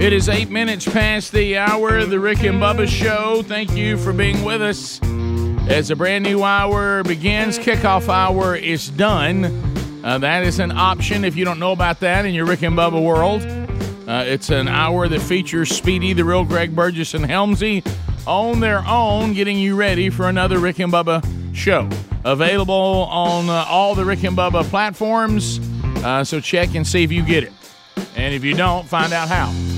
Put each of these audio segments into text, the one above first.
It is eight minutes past the hour of the Rick and Bubba show. Thank you for being with us. As a brand new hour begins, kickoff hour is done. Uh, that is an option if you don't know about that in your Rick and Bubba world. Uh, it's an hour that features Speedy, the real Greg Burgess, and Helmsy on their own, getting you ready for another Rick and Bubba show. Available on uh, all the Rick and Bubba platforms. Uh, so check and see if you get it. And if you don't, find out how.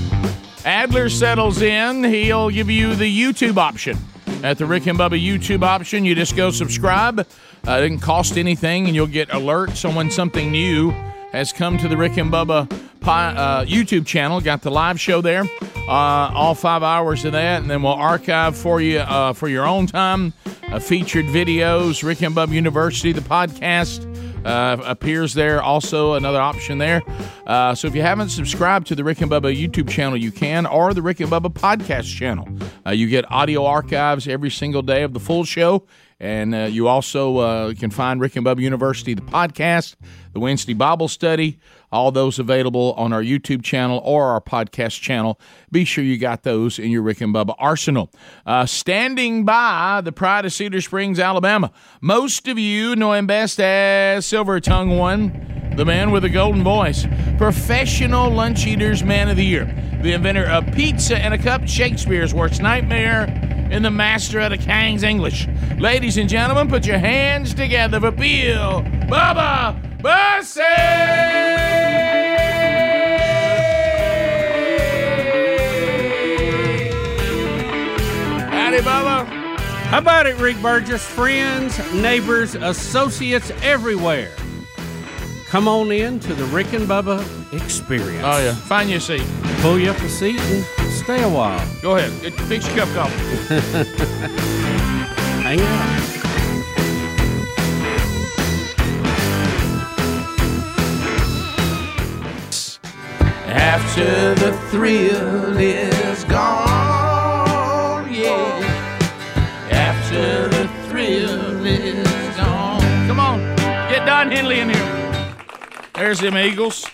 Adler settles in. He'll give you the YouTube option. At the Rick and Bubba YouTube option, you just go subscribe. Uh, it doesn't cost anything, and you'll get alerts on when something new has come to the Rick and Bubba uh, YouTube channel. Got the live show there, uh, all five hours of that, and then we'll archive for you uh, for your own time. Uh, featured videos, Rick and Bubba University, the podcast uh, appears there. Also, another option there. Uh, so if you haven't subscribed to the Rick and Bubba YouTube channel, you can, or the Rick and Bubba podcast channel. Uh, you get audio archives every single day of the full show. And uh, you also uh, can find Rick and Bubba University, the podcast, the Wednesday Bible study, all those available on our YouTube channel or our podcast channel. Be sure you got those in your Rick and Bubba arsenal. Uh, standing by the Pride of Cedar Springs, Alabama. Most of you know him best as Silver Tongue One, the man with a golden voice, professional lunch eaters man of the year, the inventor of pizza and a cup, Shakespeare's worst nightmare, and the master of the King's English. Ladies and gentlemen, put your hands together for Bill Bubba Bussey! Howdy, Bubba. How about it, Rick Burgess? Friends, neighbors, associates everywhere. Come on in to the Rick and Bubba experience. Oh, yeah. Find your seat. Pull you up a seat and stay a while. Go ahead. Get, fix your cup of coffee. Hang out. After the thrill is gone, get in here. There's them Eagles.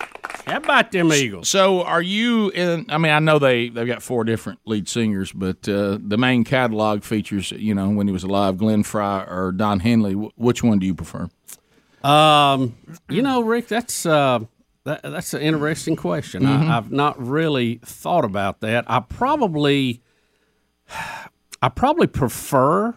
How about them Eagles? So, are you in? I mean, I know they they've got four different lead singers, but uh, the main catalog features, you know, when he was alive, Glenn Frey or Don Henley. Wh- Which one do you prefer? Um, you know, Rick, that's uh, that, that's an interesting question. I, I've not really thought about that. I probably, I probably prefer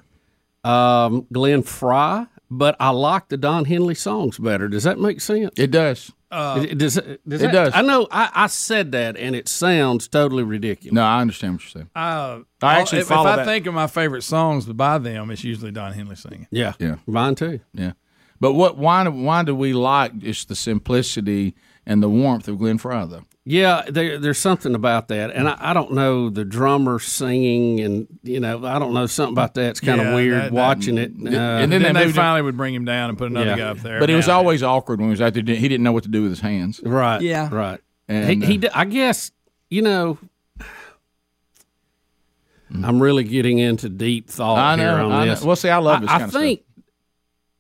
um, Glenn Frey, but I like the Don Henley songs better. Does that make sense? It does. It- does, does it that- does. I know. I, I said that, and it sounds totally ridiculous. No, I understand what you're saying. Uh, I actually if, if follow I that. think of my favorite songs by them, it's usually Don Henley singing. Yeah, Yeah. mine too. Yeah, but what? Why? Why do we like just the simplicity and the warmth of Glenn Frey though? Yeah, there, there's something about that, and I, I don't know the drummer singing, and you know, I don't know something about that. It's kind of weird that- that- watching it. Uh, and And then then they they moved- finally would bring him down and put another Yeah. guy up there. But it was Now- always awkward when he was out there. He didn't know what to do with his hands. right, Yeah. right. And, he, he, uh, d- I guess, you know, I'm really getting into deep thought I here know. on I know. this. Well, see, I love this I, kind of think,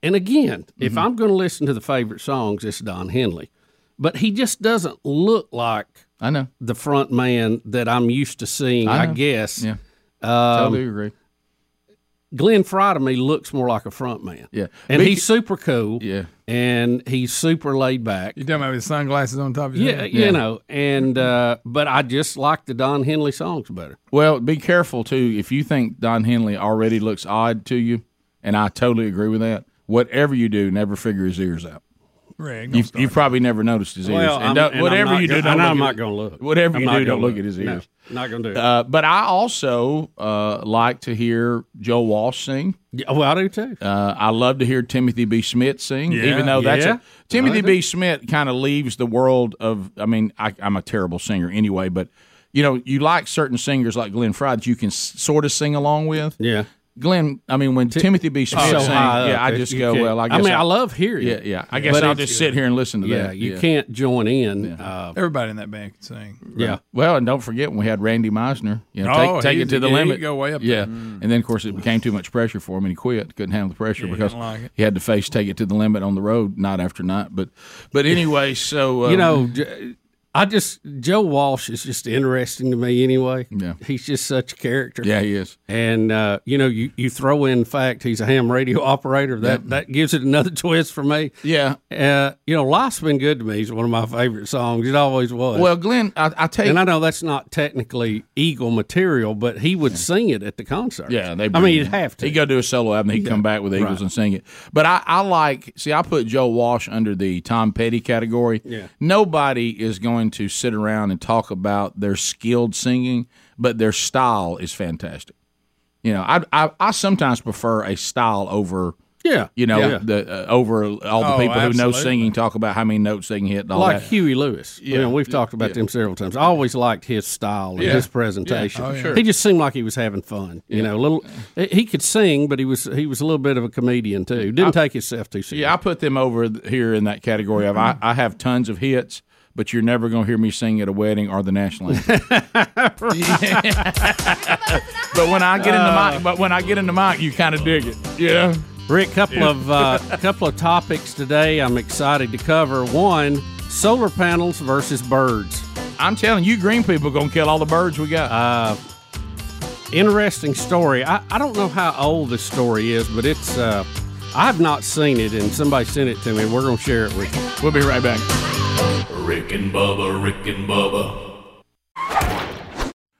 and again, Mm-hmm. if I'm going to listen to the favorite songs, it's Don Henley, but he just doesn't look like I know. the front man that I'm used to seeing. I I, guess. Yeah. Um, Totally agree. Glenn Frey to me looks more like a front man. Yeah. and Me- he's super cool. Yeah. and he's super laid back. You talking about his sunglasses on top of his Yeah, head? you know, and uh, but I just like the Don Henley songs better. Well, be careful too. If you think Don Henley already looks odd to you, and I totally agree with that. Whatever you do, never figure his ears out. Rick, You, start. you've probably never noticed his ears. Well, and I'm- don't- and whatever you do, go- I know look I'm not gonna look. Whatever I'm you do, don't gonna look at his No, ears. not gonna do it. Uh, but I also uh, like to hear Joe Walsh sing. Yeah, well, I do too. Uh, I love to hear Timothy B. Schmit sing, Yeah. even though that's Yeah. a, Timothy B. Schmit kind of leaves the world of. I mean, I, I'm a terrible singer anyway, but you know, you like certain singers like Glenn Frey that you can s- sort of sing along with. yeah, Glenn, I mean, when Timothy B. Schmit so sings, high yeah, I just go, can't- well, I I mean, I, I'll- love hearing. Yeah, yeah. I guess But I'll it's- just sit here and listen to Yeah, that. you can't join in. Uh, Everybody in that band can sing. yeah, Well, and don't forget when we had Randy Meisner. You know, Oh, take, take it to the yeah, limit. go way up Yeah, there. and then of course it became too much pressure for him, and he quit. Couldn't handle the pressure he because didn't like he had to face take it to the limit on the road night after night. But, but anyway, so um, you know, J- I just Joe Walsh is just interesting to me anyway. Yeah. he's just such a character. yeah, he is. And uh, you know, you, you throw in the fact he's a ham radio operator. That that gives it another twist for me. Yeah. Uh, you know, "Life's Been Good to Me" is one of my favorite songs. It always was. Well, Glenn, I, I take. and I know that's not technically Eagle material, but he would sing it at the concert. Yeah, they. I mean, you'd have to. He'd go do a solo album. He'd come back with Eagles right. and sing it. But I, I like. See, I put Joe Walsh under the Tom Petty category. Yeah. Nobody is going to sit around and talk about their skilled singing, but their style is fantastic. You know, I I, I sometimes prefer a style over. yeah, You know, yeah. the uh, over all the Oh, people who know singing talk about how many notes they can hit like that. Huey Lewis. Yeah. Yeah, we've talked about them several times. I always liked his style and Yeah. his presentation. Yeah. Oh, sure. He just seemed like he was having fun. You know, a little. He could sing, but he was he was a little bit of a comedian too. Didn't take himself too seriously. Yeah, I put them over here in that category of I, I have tons of hits, but you're never going to hear me sing at a wedding or the national anthem. but when I get in the mic, but when I get in the mic, you kind of dig it. Yeah. Rick, couple of uh, couple of topics today. I'm excited to cover. One, solar panels versus birds. I'm telling you, green people are going to kill all the birds we got. Uh, interesting story. I, I don't know how old this story is, but it's uh, I've not seen it, and somebody sent it to me. We're going to share it with you. we'll be right back. Rick and Bubba, Rick and Bubba.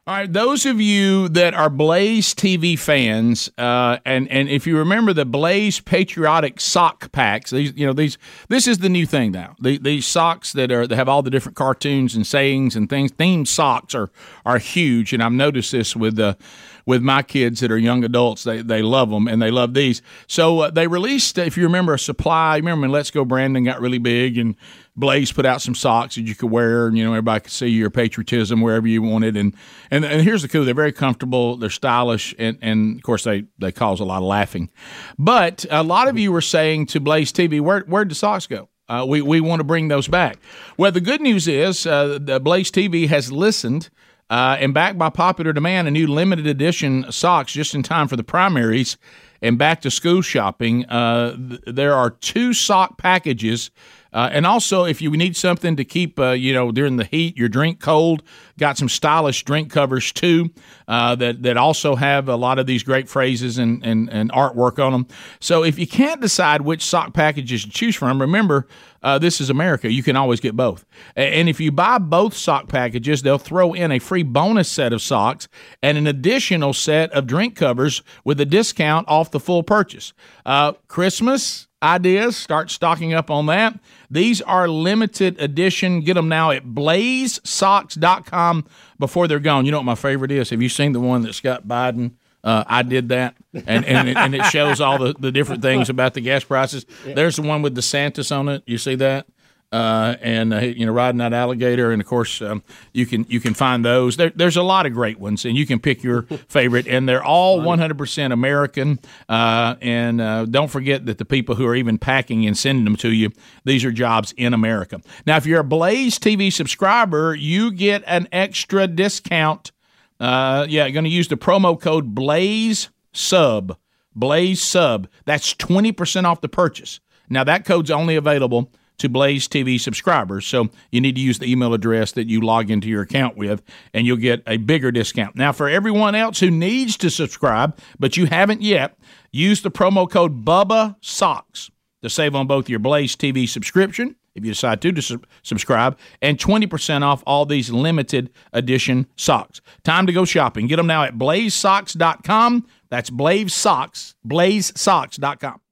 All right, those of you that are Blaze TV fans, uh, and and if you remember the Blaze patriotic sock packs, these you know these this is the new thing now. The, these socks that are that have all the different cartoons and sayings and things. Themed socks are are huge, and I've noticed this with the. with my kids that are young adults. They they love them and they love these. So uh, they released, if you remember, a supply. Remember when Let's Go Brandon got really big and Blaze put out some socks that you could wear, and you know everybody could see your patriotism wherever you wanted. And and and here's the cool: they're very comfortable, they're stylish, and and of course they they cause a lot of laughing. But a lot of you were saying to Blaze TV, where where'd the socks go? Uh, we we want to bring those back. Well, the good news is uh, Blaze TV has listened. Uh, and backed by popular demand, a new limited edition socks just in time for the primaries and back to school shopping. Uh, th- there are two sock packages. Uh, and also, if you need something to keep, uh, you know, during the heat, your drink cold, got some stylish drink covers too uh, that that also have a lot of these great phrases and, and, and artwork on them. So if you can't decide which sock packages to choose from, remember uh, this is America. You can always get both. And if you buy both sock packages, they'll throw in a free bonus set of socks and an additional set of drink covers with a discount off the full purchase. Uh, Christmas ideas, start stocking up on that. These are limited edition. Get them now at blazesocks.com before they're gone. You know what my favorite is? Have you seen the one that Scott Biden? Uh, I did that, and and it, and it shows all the, the different things about the gas prices. There's the one with DeSantis on it. You see that? Uh, and uh, you know, riding that alligator, and of course, um, you can you can find those. There, there's a lot of great ones, and you can pick your favorite. And they're all 100% American. Uh, and uh, don't forget that the people who are even packing and sending them to you, these are jobs in America. Now, if you're a Blaze TV subscriber, you get an extra discount. Uh, yeah, you're going to use the promo code Blaze Sub. Blaze Sub. That's 20% off the purchase. Now, that code's only available to Blaze TV subscribers. So you need to use the email address that you log into your account with, and you'll get a bigger discount. Now, for everyone else who needs to subscribe, but you haven't yet, use the promo code Bubba Socks to save on both your Blaze TV subscription if you decide to, to su- subscribe, and 20% off all these limited edition socks. Time to go shopping. Get them now at blazesocks.com. That's Blaze Socks, blazesocks.com.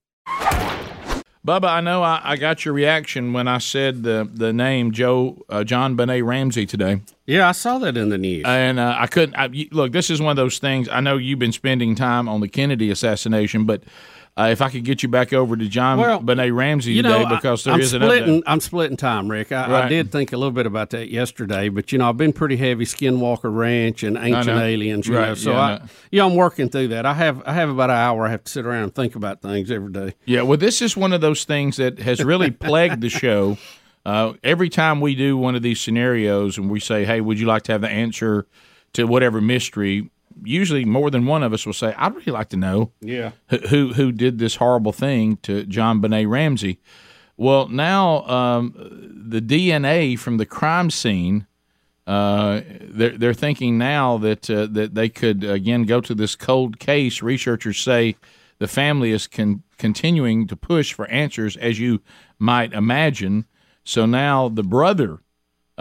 Bubba, I know I, I got your reaction when I said the the name Joe uh, JonBenét Ramsey today, Yeah, I saw that in the news. and uh, I couldn't. I, look, this is one of those things. I know you've been spending time on the Kennedy assassination, but uh, if I could get you back over to John Well, Benet Ramsey you today, because there I, am is an splitting. I'm splitting time, Rick. I, I did think a little bit about that yesterday, but you know, I've been pretty heavy Skinwalker Ranch and Ancient. Aliens. You Right, know, so yeah, I I, know. yeah, I'm working through that. I have, I have about an hour. I have to sit around and think about things every day. Yeah, well, this is one of those things that has really plagued the show. Uh, every time we do one of these scenarios and we say, "Hey, would you like to have the answer to whatever mystery?" Usually, more than one of us will say, "I'd really like to know Yeah. who who, who did this horrible thing to JonBenét Ramsey." Well, now um, the DNA from the crime scene. Uh, they're they're thinking now that uh, that they could again go to this cold case. Researchers say the family is con- continuing to push for answers, as you might imagine. So now the brother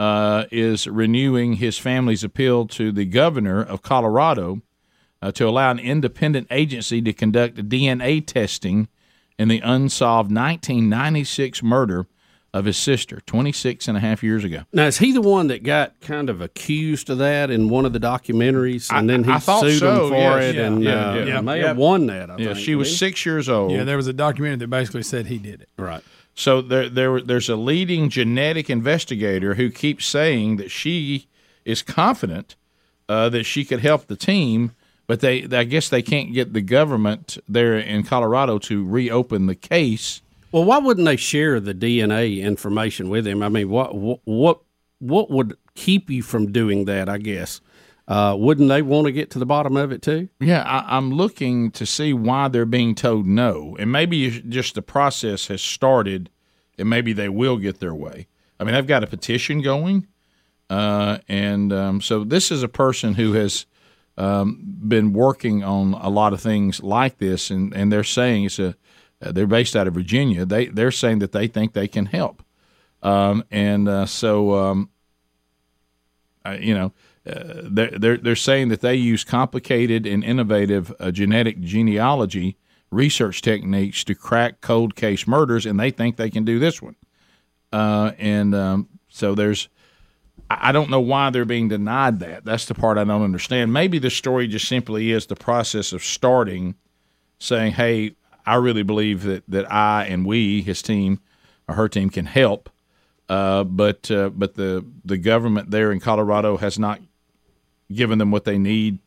uh, is renewing his family's appeal to the governor of Colorado uh, to allow an independent agency to conduct DNA testing in the unsolved 1996 murder of his sister 26 and a half years ago. Now, is he the one that got kind of accused of that in one of the documentaries, and I- then he I sued so, him for yes. it, Yeah, and yeah, uh, yeah. may Yeah. have won that? I Yeah, think, she was didn't six years old. Yeah, there was a documentary that basically said he did it. right. So there, there, there's a leading genetic investigator who keeps saying that she is confident uh, that she could help the team, but they, I guess, they can't get the government there in Colorado to reopen the case. Well, why wouldn't they share the DNA information with him? I mean, what what what, what would keep you from doing that? I guess uh, wouldn't they want to get to the bottom of it too? Yeah, I, I'm looking to see why they're being told no, and maybe just the process has started, and maybe they will get their way. I mean, I've got a petition going, uh, and um, so this is a person who has um, been working on a lot of things like this, and, and they're saying it's a uh, they're based out of Virginia. They they're saying that they think they can help, um, and uh, so um, uh, you know uh, they're, they're they're saying that they use complicated and innovative uh, genetic genealogy research techniques to crack cold case murders, and they think they can do this one. Uh, and um, so there's I don't know why they're being denied that. That's the part I don't understand. Maybe the story just simply is the process of starting, saying, "Hey, I really believe that that I and we, his team, or her team, can help." Uh, but uh, but the the government there in Colorado has not given them what they need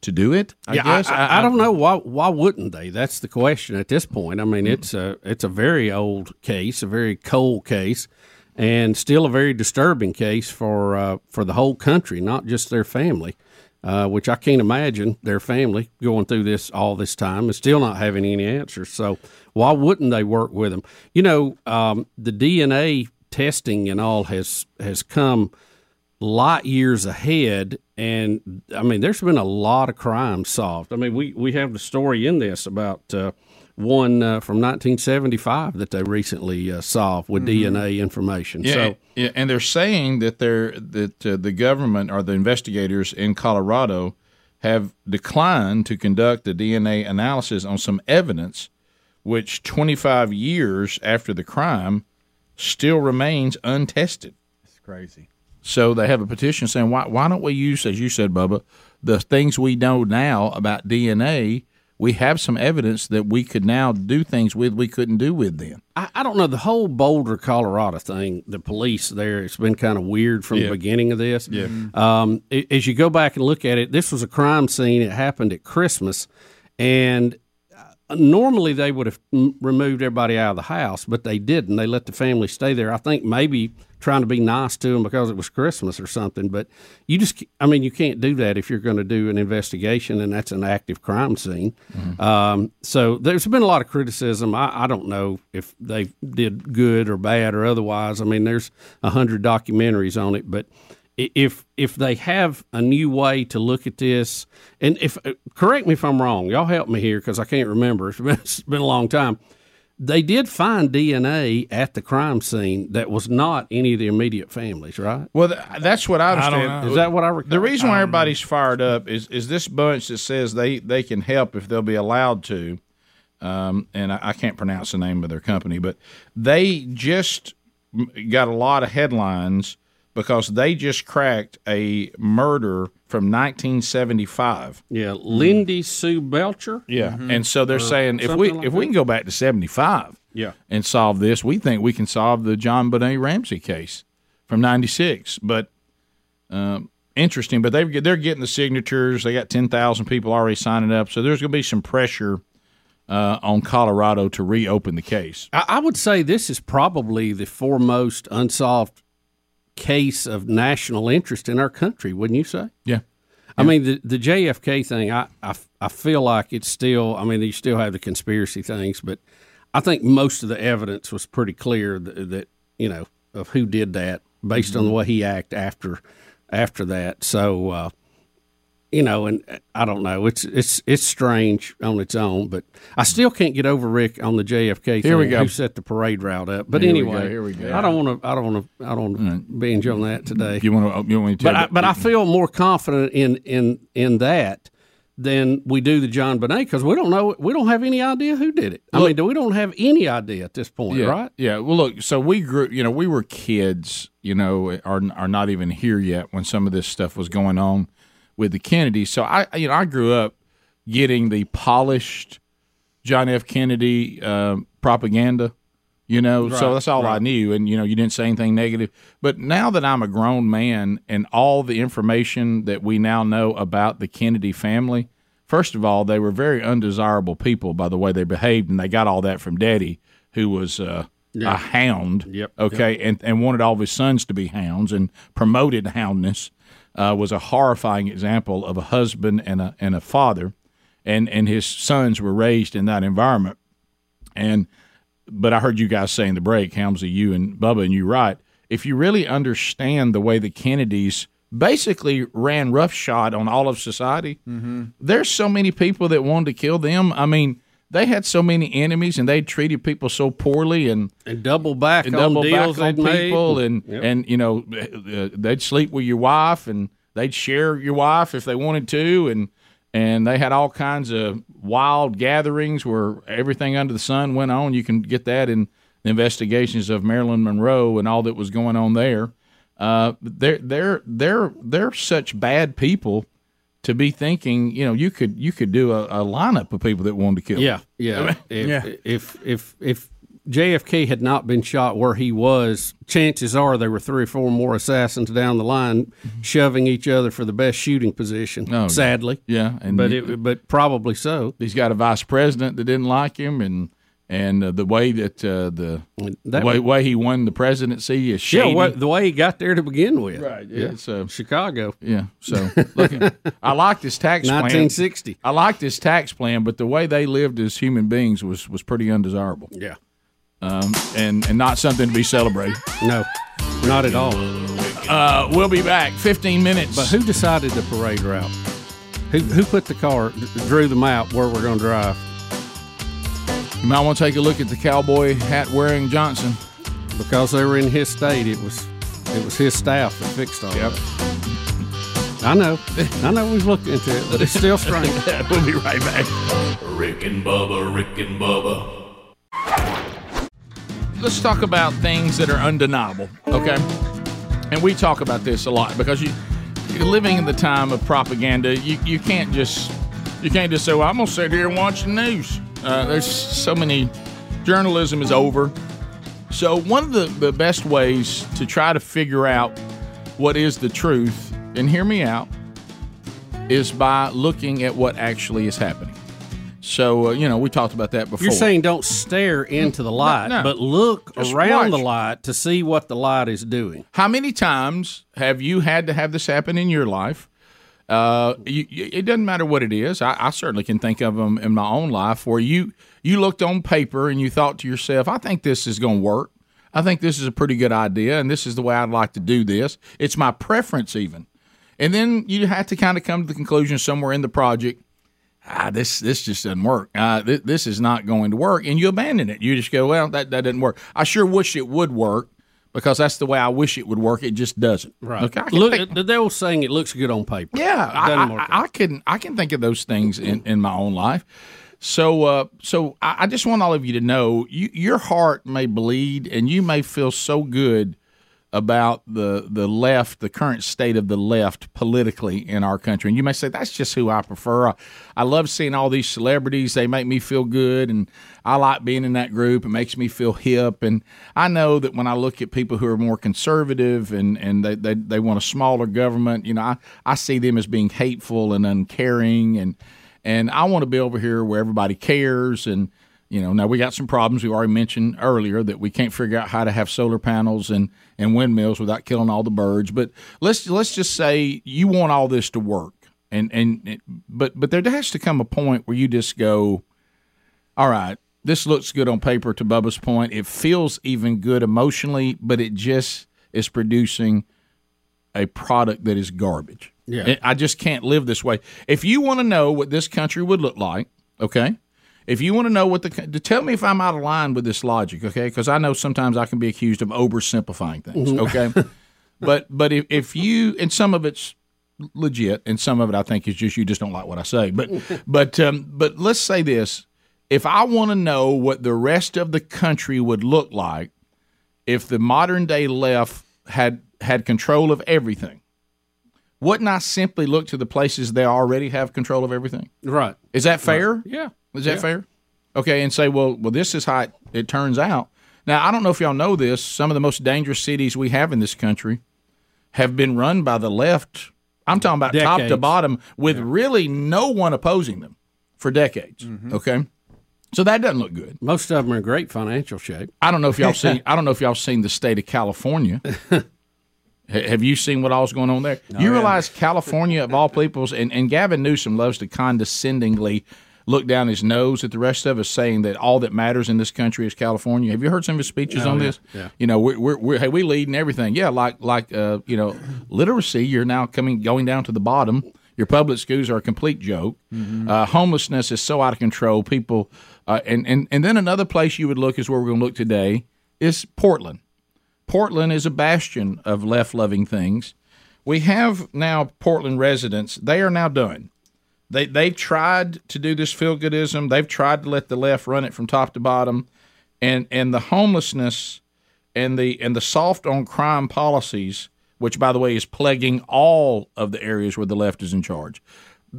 to do it. I yeah, guess I, I, I don't know why. Why wouldn't they? That's the question at this point. I mean, it's a it's a very old case, a very cold case, and still a very disturbing case for uh, for the whole country, not just their family. Uh, which I can't imagine their family going through this all this time and still not having any answers. So why wouldn't they work with them? You know, um, the DNA testing and all has has come light years ahead. And I mean, there's been a lot of crimes solved. I mean, we, we have the story in this about uh, one uh, from 1975 that they recently uh, solved with DNA information. Yeah, So, yeah, and they're saying that they're that uh, the government or the investigators in Colorado have declined to conduct the DNA analysis on some evidence, which 25 years after the crime still remains untested. It's crazy. So they have a petition saying, why, why don't we use, as you said, Bubba, the things we know now about DNA? We have some evidence that we could now do things with we couldn't do with then. I, I don't know the whole Boulder, Colorado thing. The police there, it's been kind of weird from Yeah. the beginning of this. Yeah. Um, a- as you go back and look at it, this was a crime scene. It happened at Christmas, and normally they would have m- removed everybody out of the house, but they didn't. They let the family stay there. I think maybe trying to be nice to them because it was Christmas or something. But you just, I mean, you can't do that if you're going to do an investigation and that's an active crime scene. Um, so there's been a lot of criticism. I, I don't know if they did good or bad or otherwise. I mean, there's a hundred documentaries on it, but if if they have a new way to look at this, and if uh, correct me if I'm wrong, y'all help me here because I can't remember. It's been, it's been a long time. They did find DNA at the crime scene that was not any of the immediate families, right? Well, th- that's what I don't understand. know. Is that what I recall? The reason why everybody's fired up is is this bunch that says they they can help if they'll be allowed to, um, and I, I can't pronounce the name of their company, but they just got a lot of headlines because they just cracked a murder from 1975. Yeah, Lindy Sue Belcher. Yeah, and so they're saying if we like if we can go back to 75, Yeah. and solve this, we think we can solve the JonBenét Ramsey case from '96. But um, interesting, but they they're getting the signatures. They got ten thousand people already signing up, so there's going to be some pressure uh, on Colorado to reopen the case. I, I would say this is probably the foremost unsolved case of national interest in our country, wouldn't you say? Yeah, I mean, the the JFK thing, I, I, I feel like it's still, I mean, you still have the conspiracy things, but I think most of the evidence was pretty clear that, that you know, of who did that based on the way he acted after after that. So, uh, you know, and uh, I don't know, it's it's it's strange on its own, but I still can't get over Rick on the JFK thing. Here we go. Who set the parade route up? But Here we anyway, go, here we go. I don't want to. I don't want to. I don't want to mm. binge on that today. you want to you want me to But I, but I feel more confident in in in that than we do the JonBenét because we don't know we don't have any idea who did it. I mean, do we don't have any idea at this point, yeah, right? Yeah. Well, look. So we grew. You know, we were kids. You know, are are not even here yet when some of this stuff was going on with the Kennedys. So I, you know, I grew up getting the polished John F. Kennedy uh, propaganda. You know, so that's all I knew, and you know, you didn't say anything negative. But now that I'm a grown man, and all the information that we now know about the Kennedy family, first of all, they were very undesirable people by the way they behaved, and they got all that from Daddy, who was uh, a hound. Yep. Okay, and and wanted all of his sons to be hounds, and promoted houndness. Uh, was a horrifying example of a husband and a and a father, and and his sons were raised in that environment. And but I heard you guys say in the break, Helmsley, you and Bubba, and you right. If you really understand the way the Kennedys basically ran roughshod on all of society, there's so many people that wanted to kill them. I mean, they had so many enemies, and they treated people so poorly, and And double back and on double deals back on they'd made. people, and Yep. and you know they'd sleep with your wife, and they'd share your wife if they wanted to, and and they had all kinds of wild gatherings where everything under the sun went on. You can get that in the investigations of Marilyn Monroe and all that was going on there. Uh, they're they're they're they're such bad people to be thinking. You know, you could you could do a, a lineup of people that wanted to kill. Yeah, yeah. If, Yeah. if if if JFK had not been shot where he was, chances are there were three or four more assassins down the line shoving each other for the best shooting position. Oh, sadly, yeah, and but it, but probably so. he's got a vice president that didn't like him, and and uh, the way that uh, the That way, way he won the presidency is shady. yeah, what, the way he got there to begin with, right? Yeah. So Chicago, yeah. So look, I liked his tax plan. 1960. I liked his tax plan, but the way they lived as human beings was was pretty undesirable, Yeah, um, and and not something to be celebrated. no, not at all. Uh, we'll be back. Fifteen minutes. But who decided the parade route? Who who put the car, drew the map where we're going to drive? You might want to take a look at the cowboy hat wearing Johnson. Because they were in his state, it was it was his staff that fixed all Yep. that. I know, I know. We've looked into it, but it's still strange. we'll be right back. Rick and Bubba, Rick and Bubba. let's talk about things that are undeniable, okay? And we talk about this a lot because you, you're living in the time of propaganda. You, you can't just you can't just say, "Well, I'm gonna sit here and watch the news." Uh, there's so many journalism is over. So one of the, the best ways to try to figure out what is the truth, and hear me out, is by looking at what actually is happening. So uh, you know, we talked about that before. You're saying don't stare into the light, no. but look Just around the light to see what the light is doing. How many times have you had to have this happen in your life? Uh, you, it doesn't matter what it is. I, I certainly can think of them in my own life where you you looked on paper and you thought to yourself, "I think this is going to work. I think this is a pretty good idea, and this is the way I'd like to do this. It's my preference, even." And then you have to kind of come to the conclusion somewhere in the project, ah, this this just doesn't work. Uh, th- this is not going to work, and you abandon it. You just go, well, that that didn't work. I sure wish it would work because that's the way I wish it would work. It just doesn't. Right. Okay. Look, think- the devil's saying it looks good on paper. yeah, I. I, I can I can think of those things in, in my own life. So uh, so I, I just want all of you to know you, your heart may bleed and you may feel so good about the the left, the current state of the left politically in our country. And you may say that's just who I prefer. I, I love seeing all these celebrities. They make me feel good and I like being in that group. It makes me feel hip and I know that when I look at people who are more conservative and and they they, they want a smaller government, you know, I, I see them as being hateful and uncaring and and I want to be over here where everybody cares and you know, now we got some problems we already mentioned earlier that we can't figure out how to have solar panels and, and windmills without killing all the birds. But let's let's just say you want all this to work, and and but but there has to come a point where you just go, all right, this looks good on paper. To Bubba's point, it feels even good emotionally, but it just is producing a product that is garbage. Yeah. I just can't live this way. If you want to know what this country would look like, okay. If you want to know what the to tell me if I'm out of line with this logic, okay? Because I know sometimes I can be accused of oversimplifying things, okay? but but if, if you and some of it's legit, and some of it I think is just you just don't like what I say. But but um, but let's say this: if I want to know what the rest of the country would look like if the modern day left had had control of everything, wouldn't I simply look to the places they already have control of everything? Right. Is that fair? Yeah. Is that fair? Okay, and say, well, well, this is how it, it turns out. Now, I don't know if y'all know this. Some of the most dangerous cities we have in this country have been run by the left. I'm talking about top to bottom, with really no one opposing them for decades. Mm-hmm. Okay, so that doesn't look good. Most of them are in great financial shape. I don't know if y'all seen. I don't know if y'all seen the state of California. Have you seen what all's going on there? you realize California, of all peoples, and, and Gavin Newsom loves to condescendingly look down his nose at the rest of us, saying that all that matters in this country is California. Have you heard some of his speeches on this? yeah. You know, we're, we're, we're hey, we lead in everything. Yeah, like like uh, you know, literacy. You're now coming going down to the bottom. Your public schools are a complete joke. Uh, homelessness is so out of control. People, uh, and and and then another place you would look is where we're going to look today is Portland. Portland is a bastion of left loving things. We have now Portland residents, they are now done. They they've tried to do this feel goodism. They've tried to let the left run it from top to bottom. And and the homelessness and the and the soft on crime policies, which by the way is plaguing all of the areas where the left is in charge.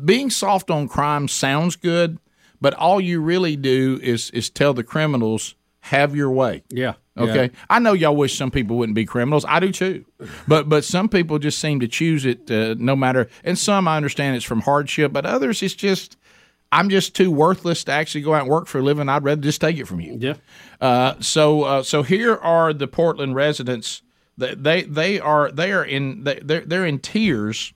Being soft on crime sounds good, but all you really do is is tell the criminals have your way. Yeah. Okay, I know y'all wish some people wouldn't be criminals. I do too, but but some people just seem to choose it uh, no matter. And some I understand it's from hardship, but others it's just I'm just too worthless to actually go out and work for a living. I'd rather just take it from you. Yeah. Uh, so uh, so here are the Portland residents. They they, they are they are in they, they're they're in tears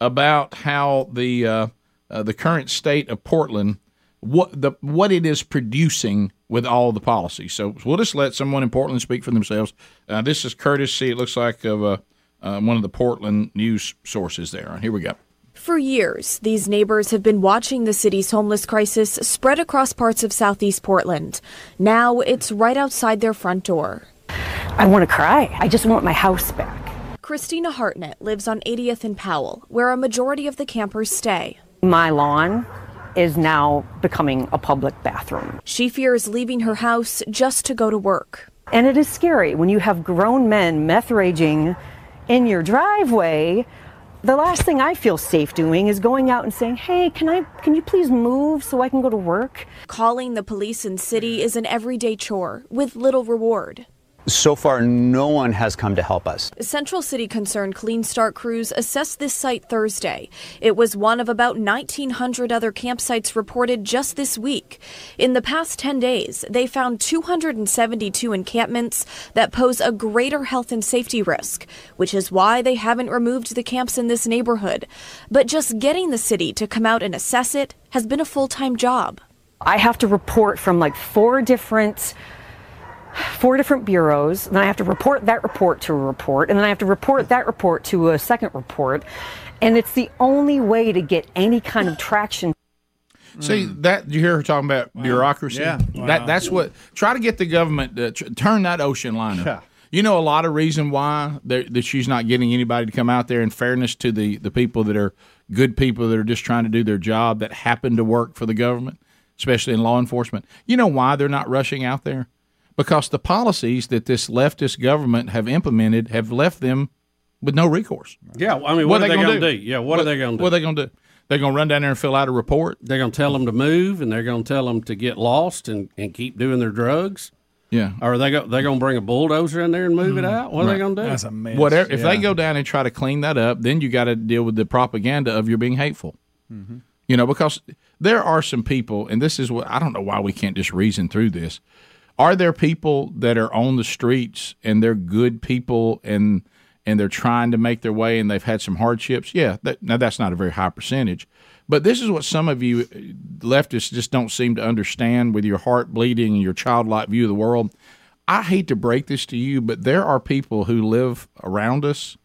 about how the uh, uh, the current state of Portland what the what it is producing with all the policies. So we'll just let someone in Portland speak for themselves. Uh, this is courtesy. It looks like of uh, uh, one of the Portland news sources. There. Here we go. For years, these neighbors have been watching the city's homeless crisis spread across parts of southeast Portland. Now it's right outside their front door. I want to cry. I just want my house back. Christina Hartnett lives on 80th and Powell, where a majority of the campers stay. My lawn is now becoming a public bathroom. She fears leaving her house just to go to work. And it is scary when you have grown men meth raging in your driveway. The last thing I feel safe doing is going out and saying, "Hey, can I can you please move so I can go to work?" Calling the police in city is an everyday chore with little reward. So far, no one has come to help us. Central City Concern Clean Start crews assessed this site Thursday. It was one of about 1,900 other campsites reported just this week. In the past 10 days, they found 272 encampments that pose a greater health and safety risk, which is why they haven't removed the camps in this neighborhood. But just getting the city to come out and assess it has been a full time job. I have to report from like four different four different bureaus, and then I have to report that report to a report, and then I have to report that report to a second report. And it's the only way to get any kind of traction. See that you hear her talking about bureaucracy? Yeah. That that's what try to get the government to tr- turn that ocean line up. Yeah. You know a lot of reason why that that she's not getting anybody to come out there. In fairness to the the people that are good people that are just trying to do their job that happen to work for the government, especially in law enforcement. You know why they're not rushing out there? Because the policies that this leftist government have implemented have left them with no recourse. Yeah, I mean, what, are they going to do? Yeah, what, are they going to do? What are they going to do? They're going to run down there and fill out a report. They're going to tell them to move, and they're going to tell them to get lost and, and keep doing their drugs. Yeah. Or are they go, they going to bring a bulldozer in there and move it mm. out? What are they going to do? That's a mess. Whatever. If they go down and try to clean that up, then you got to deal with the propaganda of you're being hateful. Mm-hmm. You know, because there are some people, and this is what I don't know why we can't just reason through this. Are there people that are on the streets and they're good people and and they're trying to make their way and they've had some hardships? Yeah, that, now that's not a very high percentage, but this is what some of you uh, leftists just don't seem to understand with your heart bleeding and your childlike view of the world. I hate to break this to you, but there are people who live around us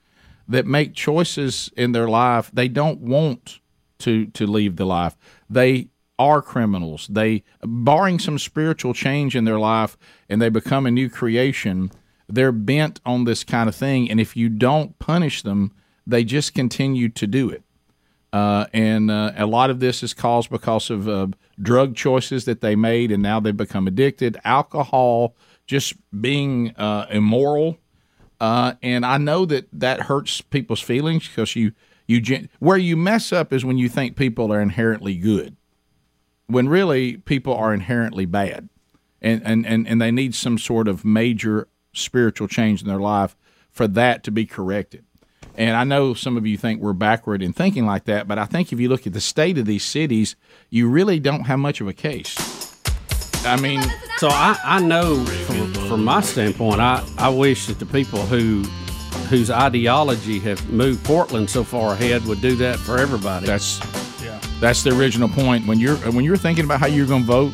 that make choices in their life they don't want to to leave the life. They are criminals. They barring some spiritual change in their life and they become a new creation, they're bent on this kind of thing and if you don't punish them, they just continue to do it. Uh, and uh, a lot of this is caused because of uh, drug choices that they made, and now they've become addicted. Alcohol, just being uh, immoral, uh, and I know that that hurts people's feelings because you you where you mess up is when you think people are inherently good, when really people are inherently bad, and and and, and they need some sort of major spiritual change in their life for that to be corrected. And I know some of you think we're backward in thinking like that, but I think if you look at the state of these cities, you really don't have much of a case. I mean, So I, I know from, from my standpoint, I, I wish that the people who whose ideology have moved Portland so far ahead would do that for everybody. that's that's the original point. When you're when you're thinking about how you're going to vote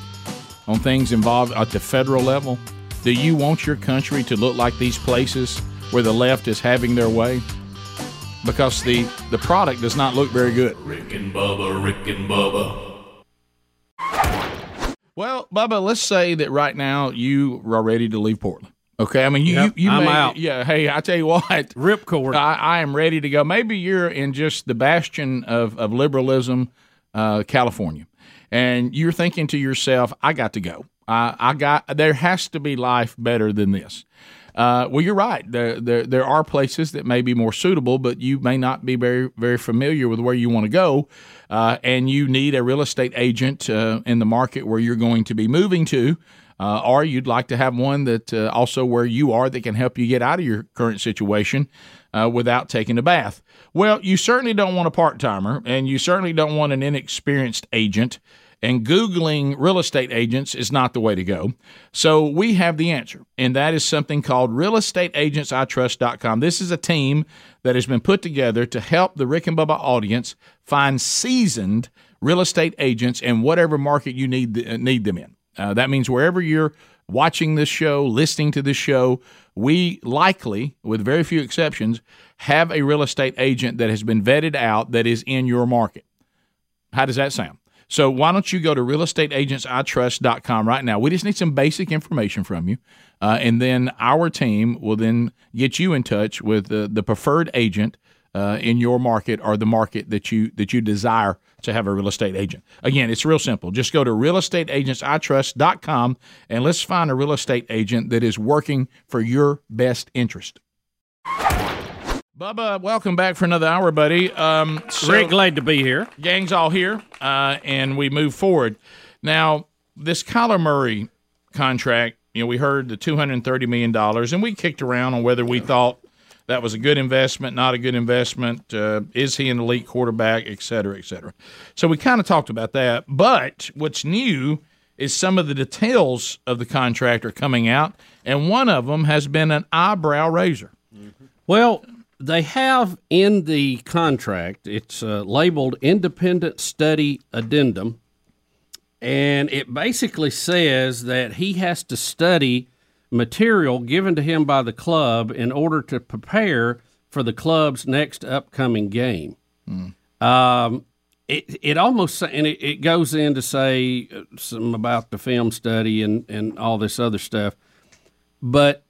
on things involved at the federal level, do you want your country to look like these places where the left is having their way? Because the the product does not look very good. Rick and Bubba, Rick and Bubba. Well, Bubba, let's say that right now you are ready to leave Portland. Okay, I mean you Yep, you, you I'm may- out. Yeah, hey, I tell you what, Ripcord. I, I am ready to go. Maybe you're in just the bastion of of liberalism, uh, California, and you're thinking to yourself, "I got to go. I, I got. There has to be life better than this." Uh, well, you're right. There, there, there are places that may be more suitable, but you may not be very, very familiar with where you want to go, uh, and you need a real estate agent uh, in the market where you're going to be moving to, uh, or you'd like to have one that uh, also where you are that can help you get out of your current situation uh, without taking a bath. Well, you certainly don't want a part timer, and you certainly don't want an inexperienced agent and Googling real estate agents is not the way to go. So we have the answer, and that is something called realestateagentsitrust.com. This is a team that has been put together to help the Rick and Bubba audience find seasoned real estate agents in whatever market you need, uh, need them in. Uh, that means wherever you're watching this show, listening to this show, we likely, with very few exceptions, have a real estate agent that has been vetted out that is in your market. How does that sound? So why don't you go to realestateagentsitrust.com right now? We just need some basic information from you, uh, and then our team will then get you in touch with the, the preferred agent uh, in your market or the market that you that you desire to have a real estate agent. Again, it's real simple. Just go to realestateagentsitrust.com and let's find a real estate agent that is working for your best interest. Bubba, welcome back for another hour, buddy. Um, so- Rick, glad to be here. gang's all here, uh, and we move forward. Now, this Kyler Murray contract, you know, we heard the two hundred thirty million dollars, and we kicked around on whether we thought that was a good investment, not a good investment. Uh, is he an elite quarterback, et cetera, et cetera. So we kind of talked about that. But what's new is some of the details of the contract are coming out, and one of them has been an eyebrow raiser. Well, they have in the contract, it's uh, labeled Independent Study Addendum, and it basically says that he has to study material given to him by the club in order to prepare for the club's next upcoming game. Um, it it almost and it, it goes in to say uh, some about the film study and and all this other stuff, but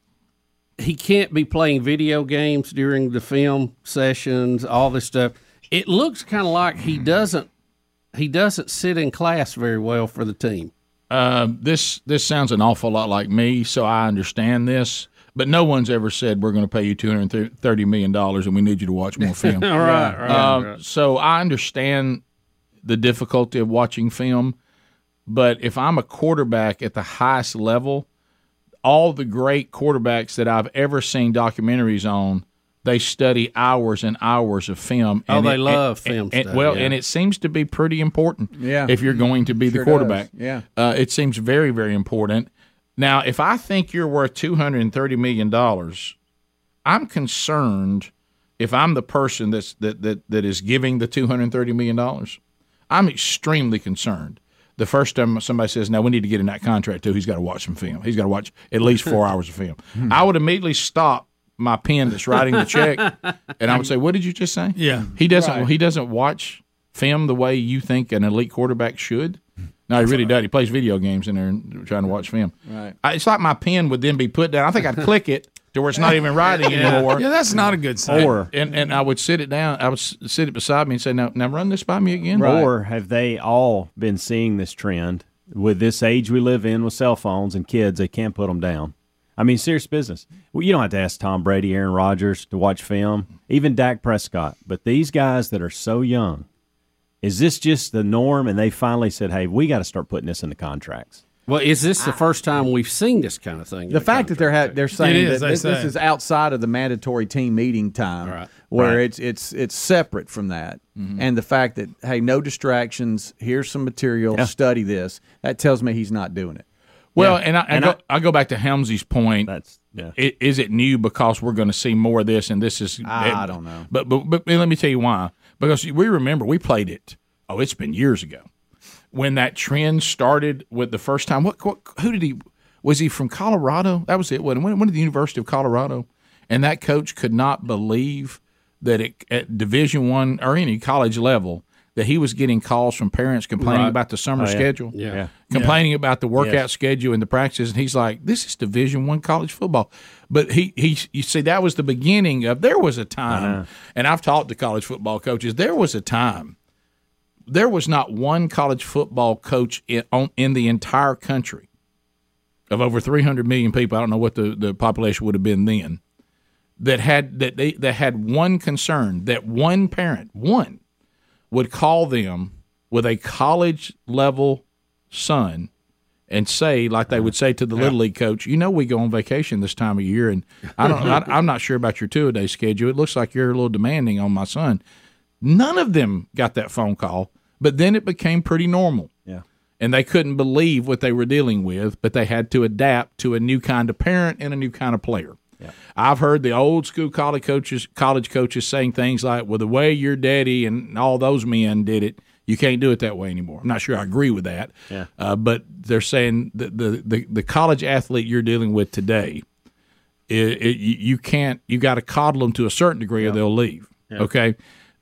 he can't be playing video games during the film sessions, all this stuff. It looks kind of like he doesn't he doesn't sit in class very well for the team. Uh, this this sounds an awful lot like me, so I understand this. But no one's ever said we're going to pay you two hundred thirty million dollars and we need you to watch more film. All right, right, Uh, right. So I understand the difficulty of watching film, but if I'm a quarterback at the highest level, all the great quarterbacks that I've ever seen documentaries on, they study hours and hours of film. Oh, and they it- love and- film and- study, well, yeah. and it seems to be pretty important. Yeah. if you're going to be Sure the quarterback, does, yeah. uh, it seems very, very important. Now, if I think you're worth two hundred and thirty million dollars, I'm concerned. If I'm the person that's that that, that is giving the two hundred thirty million dollars, I'm extremely concerned. The first time somebody says, "Now we need to get in that contract too," he's got to watch some film. He's got to watch at least four hours of film. I would immediately stop my pen that's writing the check, and I would say, "What did you just say?" Yeah, he doesn't. right. He doesn't watch film the way you think an elite quarterback should. No, he really does. He plays video games in there and trying to watch film. Right. I, it's like my pen would then be put down. I think I'd click it to where it's not even writing anymore. Yeah, that's not a good sign. Or And and I would sit it down. I would sit it beside me and say, "Now, now run this by me again." or have they all been seeing this trend with this age we live in with cell phones and kids? They can't put them down. I mean, serious business. Well, you don't have to ask Tom Brady, Aaron Rodgers to watch film, even Dak Prescott. But these guys that are so young, is this just the norm? And they finally said, "Hey, we got to start putting this in the contracts." Well, is this the first time we've seen this kind of thing? in The fact that they're ha- they're saying is, that they this, this is outside of the mandatory team meeting time, Right. where Right. it's it's it's separate from that, Mm-hmm. and the fact that hey, no distractions. Here's some material. Yeah. Study this. That tells me he's not doing it. Well, and I, I go, I- I, go back to Helmsley's point. That's yeah. I- Is it new because we're going to see more of this and this is? I don't know. But, but but let me tell you why. Because we remember we played it. Oh, it's been years ago when that trend started with the first time. What, what who did he? Was he from Colorado? That was it. When went to the University of Colorado, and that coach could not believe that it, at Division One or any college level that he was getting calls from parents complaining Right. about the summer Oh, yeah. schedule Yeah. Yeah. complaining about the workout Yes. schedule and the practices, and he's like, "This is Division One college football." But he he you see that was the beginning of. There was a time, uh-huh. and I've talked to college football coaches. There was a time. There was not one college football coach in, on, in the entire country of over 300 million people. I don't know what the, the population would have been then. That had that they that had one concern that one parent one would call them with a college level son and say, like they would say to the little league coach, you know, we go on vacation this time of year, and I don't, I, I'm not sure about your two a day schedule. It looks like you're a little demanding on my son. None of them got that phone call, but then it became pretty normal. Yeah. And they couldn't believe what they were dealing with, but they had to adapt to a new kind of parent and a new kind of player. I've heard the old school college coaches, college coaches saying things like, "Well, the way your daddy and all those men did it, you can't do it that way anymore." I'm not sure I agree with that, Yeah. uh, but they're saying that the, the the college athlete you're dealing with today, it, it, you you can't. You got to coddle them to a certain degree, or they'll leave. Okay.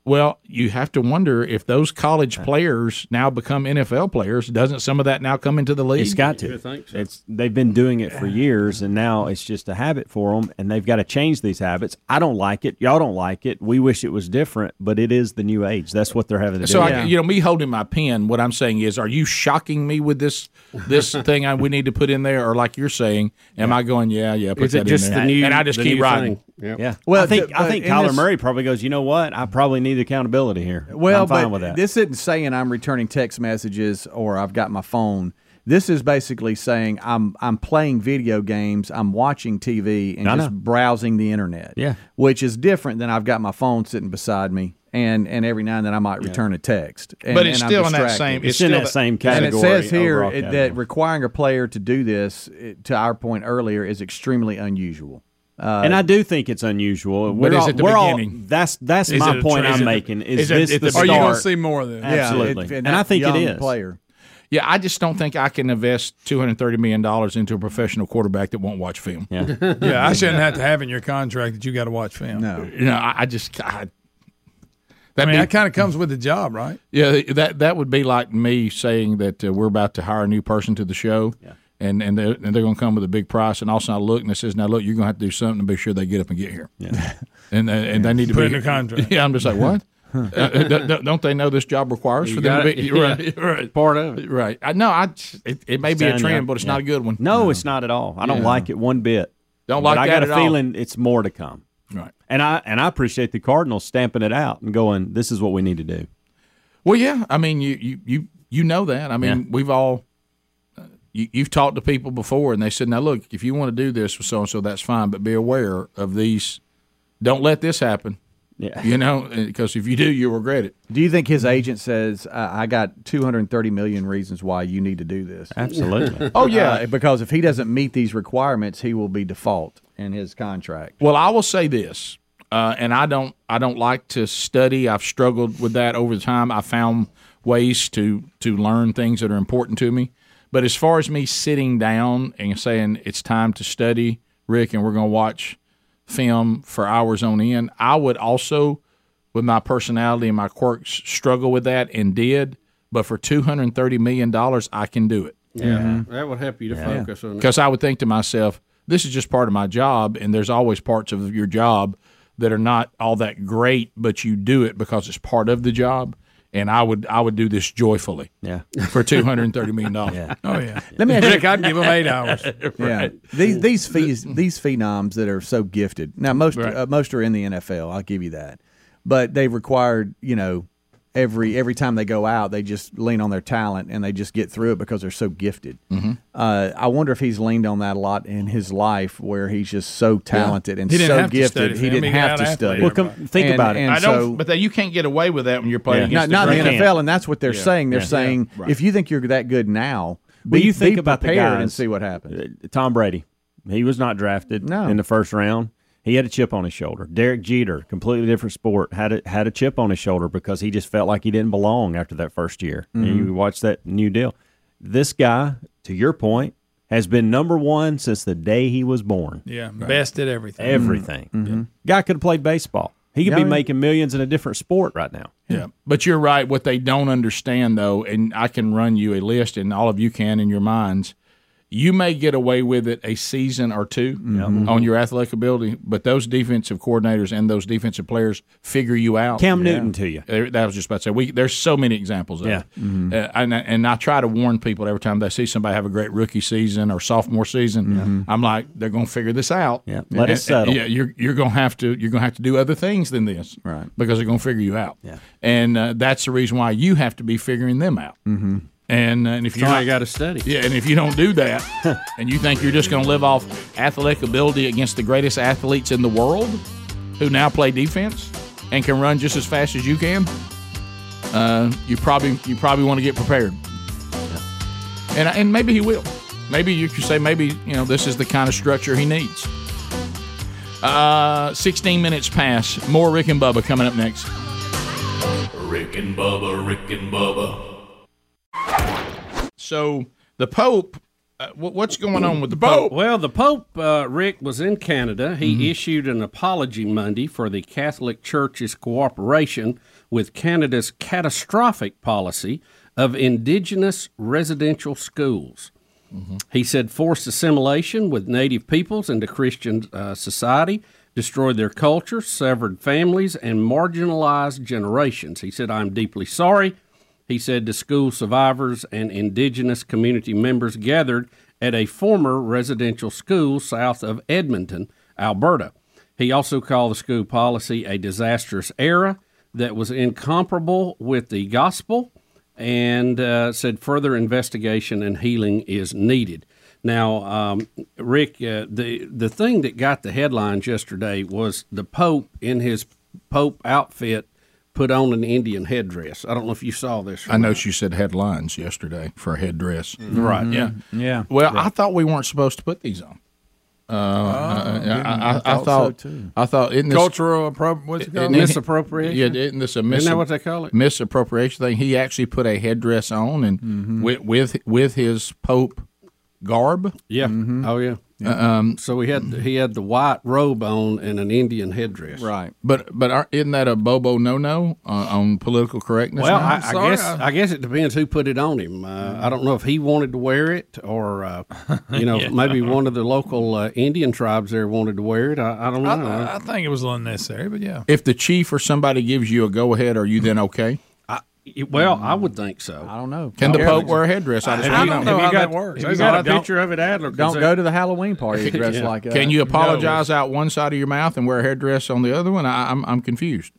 Well, you have to wonder if those college players now become NFL players. Doesn't some of that now come into the league? It's got to. so. It's they've been doing it for years, and now it's just a habit for them, and they've got to change these habits. I don't like it. Y'all don't like it. We wish it was different, but it is the new age. That's what they're having to So do. I, you know, me holding my pen. What I'm saying is, are you shocking me with this this thing I, we need to put in there, or like you're saying, am I going? Yeah, yeah. Put Is it just in the new? and I just keep new writing. Yep. yeah. Well, Well, I think the- I think Kyler this- Murray probably goes. You know what? I probably need accountability here. Well, I'm fine but with that. this isn't saying I'm returning text messages or I've got my phone. This is basically saying I'm I'm playing video games, I'm watching TV, and I just know. browsing the internet. Yeah. which is different than I've got my phone sitting beside me, and and every now and then I might return a text. And, But it's and I'm still in that distracted. same- It's, in that same category. And it says here overall it, category. that requiring a player to do this, it, to our point earlier, is extremely unusual. Uh, and I do think it's unusual. But We're is all, it the we're all- that's that's Is my point tra- I'm it making. Is, is it- this is the the- start? Are you going to see more of this? yeah, absolutely. it- And that I think it young is. player. Yeah, I just don't think I can invest two hundred thirty million dollars into a professional quarterback that won't watch film. Yeah. Yeah, I shouldn't have to have in your contract that you got to watch film. No, You know, I, I just I, I mean, be- that kind of comes with the job, right? yeah that that would be like me saying that uh, we're about to hire a new person to the show. And and they're, and they're going to come with a big price, and also I look and it says, "Now look, you're going to have to do something to be sure they get up and get here." Yeah. and uh, and they need to Put be in the contract. Yeah, I'm just like, what? uh, uh, don't- don't they know this job requires You for them to be it. right? Yeah. Right. Part of it. Right. I no, I it, it may be a Stand trend, up. but it's Yeah. not a good one. No, it's not at all. I don't Yeah. like it one bit. Don't But like I got at a all. feeling it's more to come. Right. And I and I appreciate the Cardinals stamping it out and going, "This is what we need to do." Well, yeah. I mean, you you you, you know that. I mean, Yeah. we've all you, you've talked to people before, and they said, "Now, look, if you want to do this with so and so, that's fine, but be aware of these. Don't let this happen. Yeah. You know, because if you do, you'll regret it. Do you think his agent says, uh, "I got 230 million reasons why you need to do this"? Absolutely. Oh yeah. Uh, because if he doesn't meet these requirements, he will be default in his contract. Well, I will say this, uh, and I don't I don't like to study. I've struggled with that over the time. I found ways to to learn things that are important to me. But as far as me sitting down and saying it's time to study, Rick, and we're going to watch film for hours on end, I would also, with my personality and my quirks, struggle with that and did. But for two hundred thirty million dollars, I can do it Yeah, mm-hmm. that would help you to focus on it. because I would think to myself, this is just part of my job, and there's always parts of your job that are not all that great, but you do it because it's part of the job. And I would I would do this joyfully Yeah. for two hundred and thirty million dollars. yeah. Oh yeah. Let me ask Rick, I'd give them eight hours. Yeah, these these fees these phenoms that are so gifted. Now most Right. uh, most are in the NFL. I'll give you that, but they've required you know every every time they go out, they just lean on their talent and they just get through it because they're so gifted. Mm-hmm. Uh, I wonder if he's leaned on that a lot in his life, where he's just so talented and so gifted. he didn't He have to study. athlete. Well, come, think And- about it. and I don't, so- but that you can't get away with that when you're playing Yeah. against not, not the in the great- NFL, and that's what they're saying. They're Yeah. saying Yeah. Right. if you think you're that good now, But be, you think be about the prepared guys and see what happens. Uh, Tom Brady, he was not drafted No. in the first round. He had a chip on his shoulder. Derek Jeter, completely different sport, had a, had a chip on his shoulder because he just felt like he didn't belong after that first year. And Mm-hmm. you watch that new deal. This guy, to your point, has been number one since the day he was born. Yeah, best at everything. Everything. Guy could have played baseball. He could Yeah, be yeah. making millions in a different sport right now. Yeah, but you're right. What they don't understand, though, and I can run you a list, and all of you can in your minds. You may get away with it a season or 2 on your athletic ability, but those defensive coordinators and those defensive players figure you out. Cam Newton to you. That was just about to say. We, there's so many examples of Yeah. it. Uh, and, and I try to warn people every time they see somebody have a great rookie season or sophomore season. I'm like, they're going to figure this out. Yeah. Let it And- settle. Yeah, you're you're going to have to you're going to have to do other things than this, Right. Because they're going to figure you out. Yeah. And uh, that's the reason why you have to be figuring them out. And, uh, and if you're That's not, you got to study. yeah, and if you don't do that, and you think you're just going to live off athletic ability against the greatest athletes in the world, who now play defense and can run just as fast as you can, uh, you probably you probably want to get prepared. And and maybe he will. Maybe you could say maybe you know this is the kind of structure he needs. Uh, 16 minutes pass. More Rick and Bubba coming up next. Rick and Bubba, Rick and Bubba. So the Pope, uh, what's going on with the Pope? Well, the Pope, uh, Rick, was in Canada. He Mm-hmm. issued an apology Monday for the Catholic Church's cooperation with Canada's catastrophic policy of indigenous residential schools. Mm-hmm. He said forced assimilation with native peoples into Christian uh, society destroyed their culture, severed families, and marginalized generations. He said, I'm deeply sorry. He said to school survivors and indigenous community members gathered at a former residential school south of Edmonton, Alberta. He also called the school policy a disastrous era that was incomparable with the gospel and uh, said further investigation and healing is needed. Now, um, Rick, uh, the the thing that got the headlines yesterday was the Pope in his Pope outfit put on an Indian headdress. I don't know if you saw this. I know she said headlines yesterday for a headdress. Right. Yeah. Yeah. Well, I thought we weren't supposed to put these on. Uh, uh, I, I, I, I thought so, too. I thought isn't this, Cultural appro- what's it called? isn't Misappropriation? Yeah, isn't this a mis- Isn't that what they call it? misappropriation thing? He actually put a headdress on and Mm-hmm. with, with with his Pope garb. Yeah. Mm-hmm. Oh yeah. Um, So he had he had the white robe on and an Indian headdress. Right. but but are, isn't that a bobo no no on, on political correctness? Well. I, I guess I- I guess it depends who put it on him. Uh, I don't know if he wanted to wear it or uh, you know maybe one of the local uh, Indian tribes there wanted to wear it. I, I don't know. I, I think it was unnecessary, but yeah. if the chief or somebody gives you a go ahead, are you then okay? Well, I would think so. I don't know. Can the Pope wear a headdress? I just I want to don't know. know you how got- that works. Have you got all a I don't- picture of it, Adler. Don't go to the Halloween party dressed Yeah. like that. Can you apologize out one side of your mouth and wear a headdress on the other one? I, I'm I'm confused.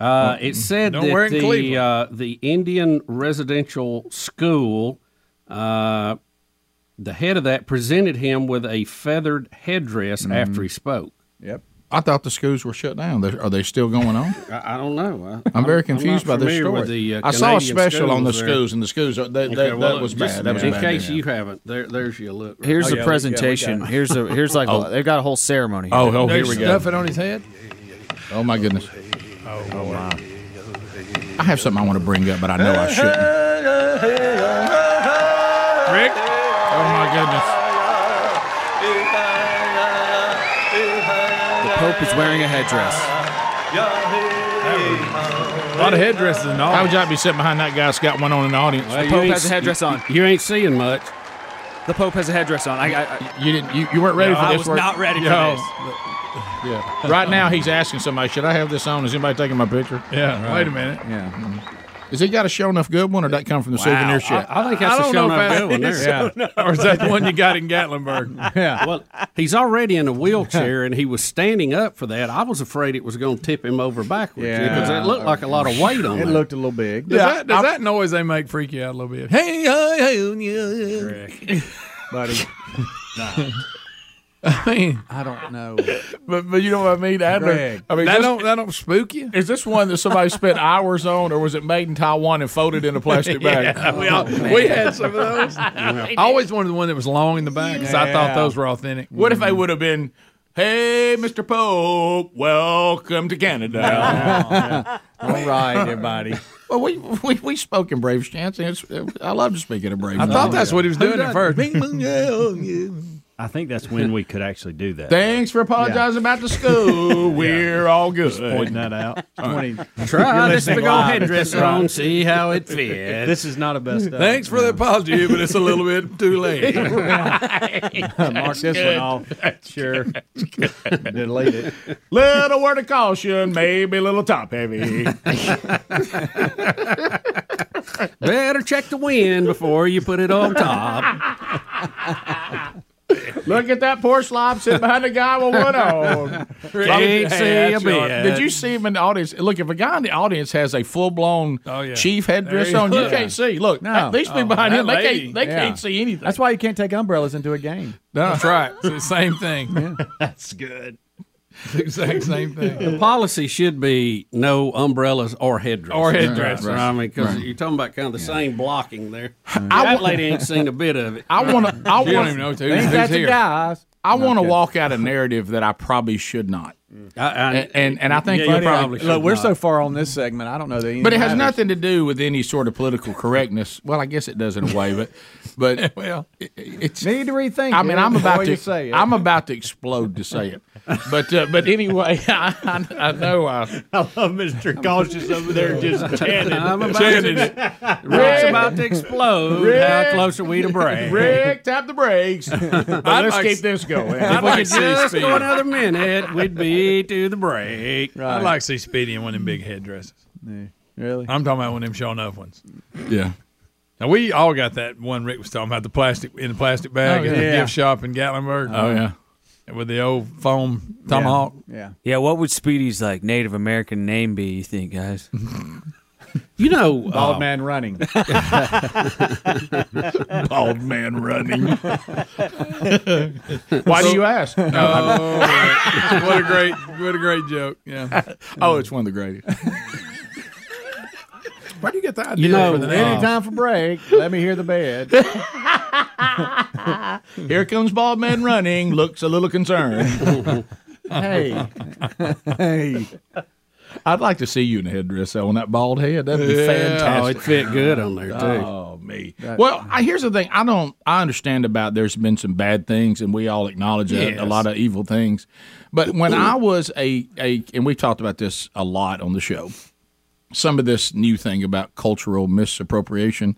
Uh, it said Don't that it the uh, the Indian residential school, uh, the head of that presented him with a feathered headdress Mm-hmm. after he spoke. Yep. I thought the schools were shut down. They're- Are they still going on? I, I don't know. I, I'm very not confused by this story. with the, uh, I saw a special on the schools there. schools, and the schools uh, that, Okay, that, well, that was just bad. That was in bad. case Yeah. you haven't, there, there's your look. Here's Oh, the yeah, presentation. here's a here's like a, they've got a whole ceremony. Oh, oh, here They we go. stuff it on his head. Oh my goodness. Oh, wow. I have something I want to bring up, but I know I shouldn't. Rick, Oh my goodness. Pope is wearing a headdress. a lot of headdresses and all. How would y'all be sitting behind that guy that's got one on in the audience? Well, you Pope ain't has a s- headdress on. You ain't seeing much. The Pope has a headdress on. I, I, I You didn't. You, you weren't ready No, for this. I was were- not ready for Yo. this. Yeah. Right now, he's asking somebody, "Should I have this on? Is anybody taking my picture? yeah, wait a minute. Yeah. Has he got a show enough good one, or that come from the souvenir shop? I, I think that's I a show enough good one there. Yeah. or is that the one you got in Gatlinburg? Yeah. Well, he's already in a wheelchair and he was standing up for that. I was afraid it was going to tip him over backwards Yeah. because it looked like a lot of weight on It there. looked a little big. Does, that, does that noise they make freak you out a little bit? Hey, hey, hey, yeah. buddy. I mean, I don't know. But but you know what I mean, Adler. Greg. I mean, that this- don't that don't spook you? is this one that somebody spent hours on, or was it made in Taiwan and folded in a plastic bag? we all, oh, we had some of those. I always wanted the one that was long in the back because I thought those were authentic. What if they mm. would have been? Hey, Mr. Pope, welcome to Canada. All right, everybody. well, we, we we spoke in Braves chants. and I love to speak in a Braves. I thought that's what he was doing at first. Oh, I think that's when we could actually do that. Thanks for apologizing about the school. We're all good. Pointing that out. 20. Try this listening big old live. headdress on, see how it fits. This is not a best of. Thanks for the apology, but it's a little bit too late. Mark this one off. Sure. Delete it. Little word of caution, maybe a little top heavy. Better check the wind before you put it on top. Look at that poor slob sitting behind the guy with one on. Can't see a that's right. bit. Did you see him in the audience? Look, if a guy in the audience has a full blown Oh, yeah. chief headdress There on, you go. can't see. Look, No. these people Oh, behind that him, they can't they Yeah. can't see anything. That's why you can't take umbrellas into a game. That's right. It's the same thing. That's good. It's the exact same thing. The policy should be no umbrellas or headdresses. Or headdresses. Right, I mean, because you're talking about kind of the same blocking there. I that wa- lady ain't seen a bit of it. I want to. I want even know to. who's, Ain't who's that the here. guys? I want to Okay. walk out a narrative that I probably should not. I, I, And and, and I think Yeah, you you probably. probably should Look, we're not. so far on this segment. I don't know that. But it has nothing to do with any sort of political correctness. Well, I guess it does in a way, but but Well, it, it's. Need to rethink. I mean, it I'm about to. say it. I'm about to explode to say it, but uh, but anyway, I, I, I know. I, I love Mr. Cautious over there just chanting. I'm about to, Rick's about to explode. Rick. How close are we to break? Rick, tap the brakes. But let's like- keep this going. If I'd we like could just speed. go another minute, we'd be to the break. I'd like to see Speedy in one of them big headdresses. really. I'm talking about one of them showing up ones. yeah. Now we all got that one Rick was talking about the plastic in the plastic bag Oh, at the yeah. gift shop in Gatlinburg. Oh yeah. With the old foam tomahawk. Yeah. Yeah, what would Speedy's like Native American name be? You think, guys? You know, Bald uh, man running. Bald man running. Why do you ask? Oh, what a great, what a great joke. Yeah. oh, it's one of the greatest. Where do you get the idea You know, for the name? Any time for break. Let me hear the bed. Here comes bald man running. Looks a little concerned. hey, hey. I'd like to see you in a headdress on that bald head. That'd be Oh, fantastic. it fit good on there too. Oh me. Well, I, here's the thing. I don't. I understand about there's been some bad things, and we all acknowledge that, a Yes. lot of evil things. But when I was a a, and we talked about this a lot on the show. Some of this new thing about cultural misappropriation,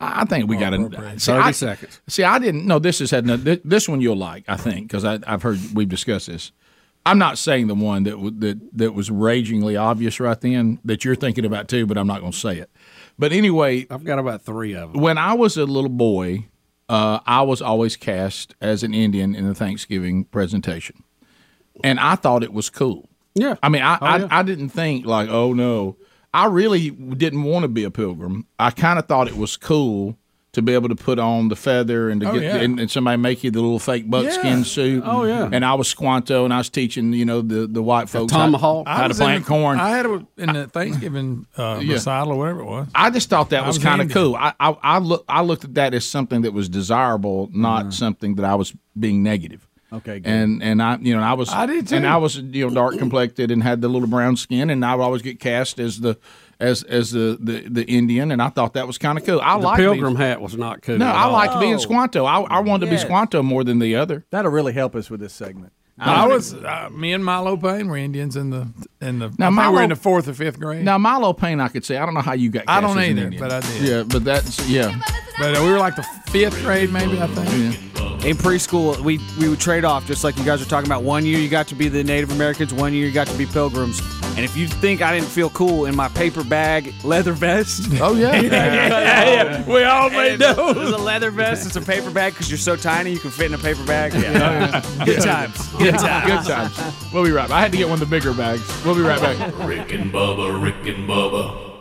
I I think we got to. 30 seconds. See, I didn't. No, this has had no, thi- this one you'll like. I think because I've heard we've discussed this. I'm not saying the one that w- that that was ragingly obvious right then that you're thinking about too, but I'm not going to say it. But anyway, I've got about three of them. when I was a little boy, uh, I was always cast as an Indian in the Thanksgiving presentation, and I thought it was cool. Yeah. I mean, I Oh, yeah. I, I didn't think like, oh no, I really didn't want to be a pilgrim. I kind of thought it was cool to be able to put on the feather and to Oh, get yeah. and, and somebody make you the little fake buckskin Yeah. suit. Oh, yeah. And I was Squanto, and I was teaching you know the the white folks how- tomahawk. how, to plant the- corn. I had it in the Thanksgiving uh, Yeah. recital or whatever it was. I just thought that I was, was kind of cool. I, I I look I looked at that as something that was desirable, not Mm-hmm. something that I was being negative. Okay, good. And and I you know I was I did too. and I was you know dark complected and had the little brown skin and I would always get cast as the as as the the, the Indian and I thought that was kind of cool. I The like pilgrim hat was not cool. No, at I all. liked being Oh. Squanto. I, I wanted to be Squanto more than the other. That'll really help us with this segment. I was uh, me and Milo Payne were Indians in the in the. Now, I think we were Milo- in the fourth or fifth grade. Now Milo Payne, I could say I don't know how you got. I cast don't as an either, Indian. but I did. Yeah, but that's yeah. but uh, we were like the fifth grade, maybe I think. In preschool, we we would trade off, just like you guys were talking about. One year you got to be the Native Americans, one year you got to be Pilgrims. And if you think I didn't feel cool in my paper bag leather vest, Oh yeah. we all made those. It's a leather vest. It's a paper bag because you're so tiny you can fit in a paper bag. Yeah. Oh, Good times. Good times. Good times. We'll be right. back. I had to get one of the bigger bags. We'll be right back. Rick and Bubba, Rick and Bubba.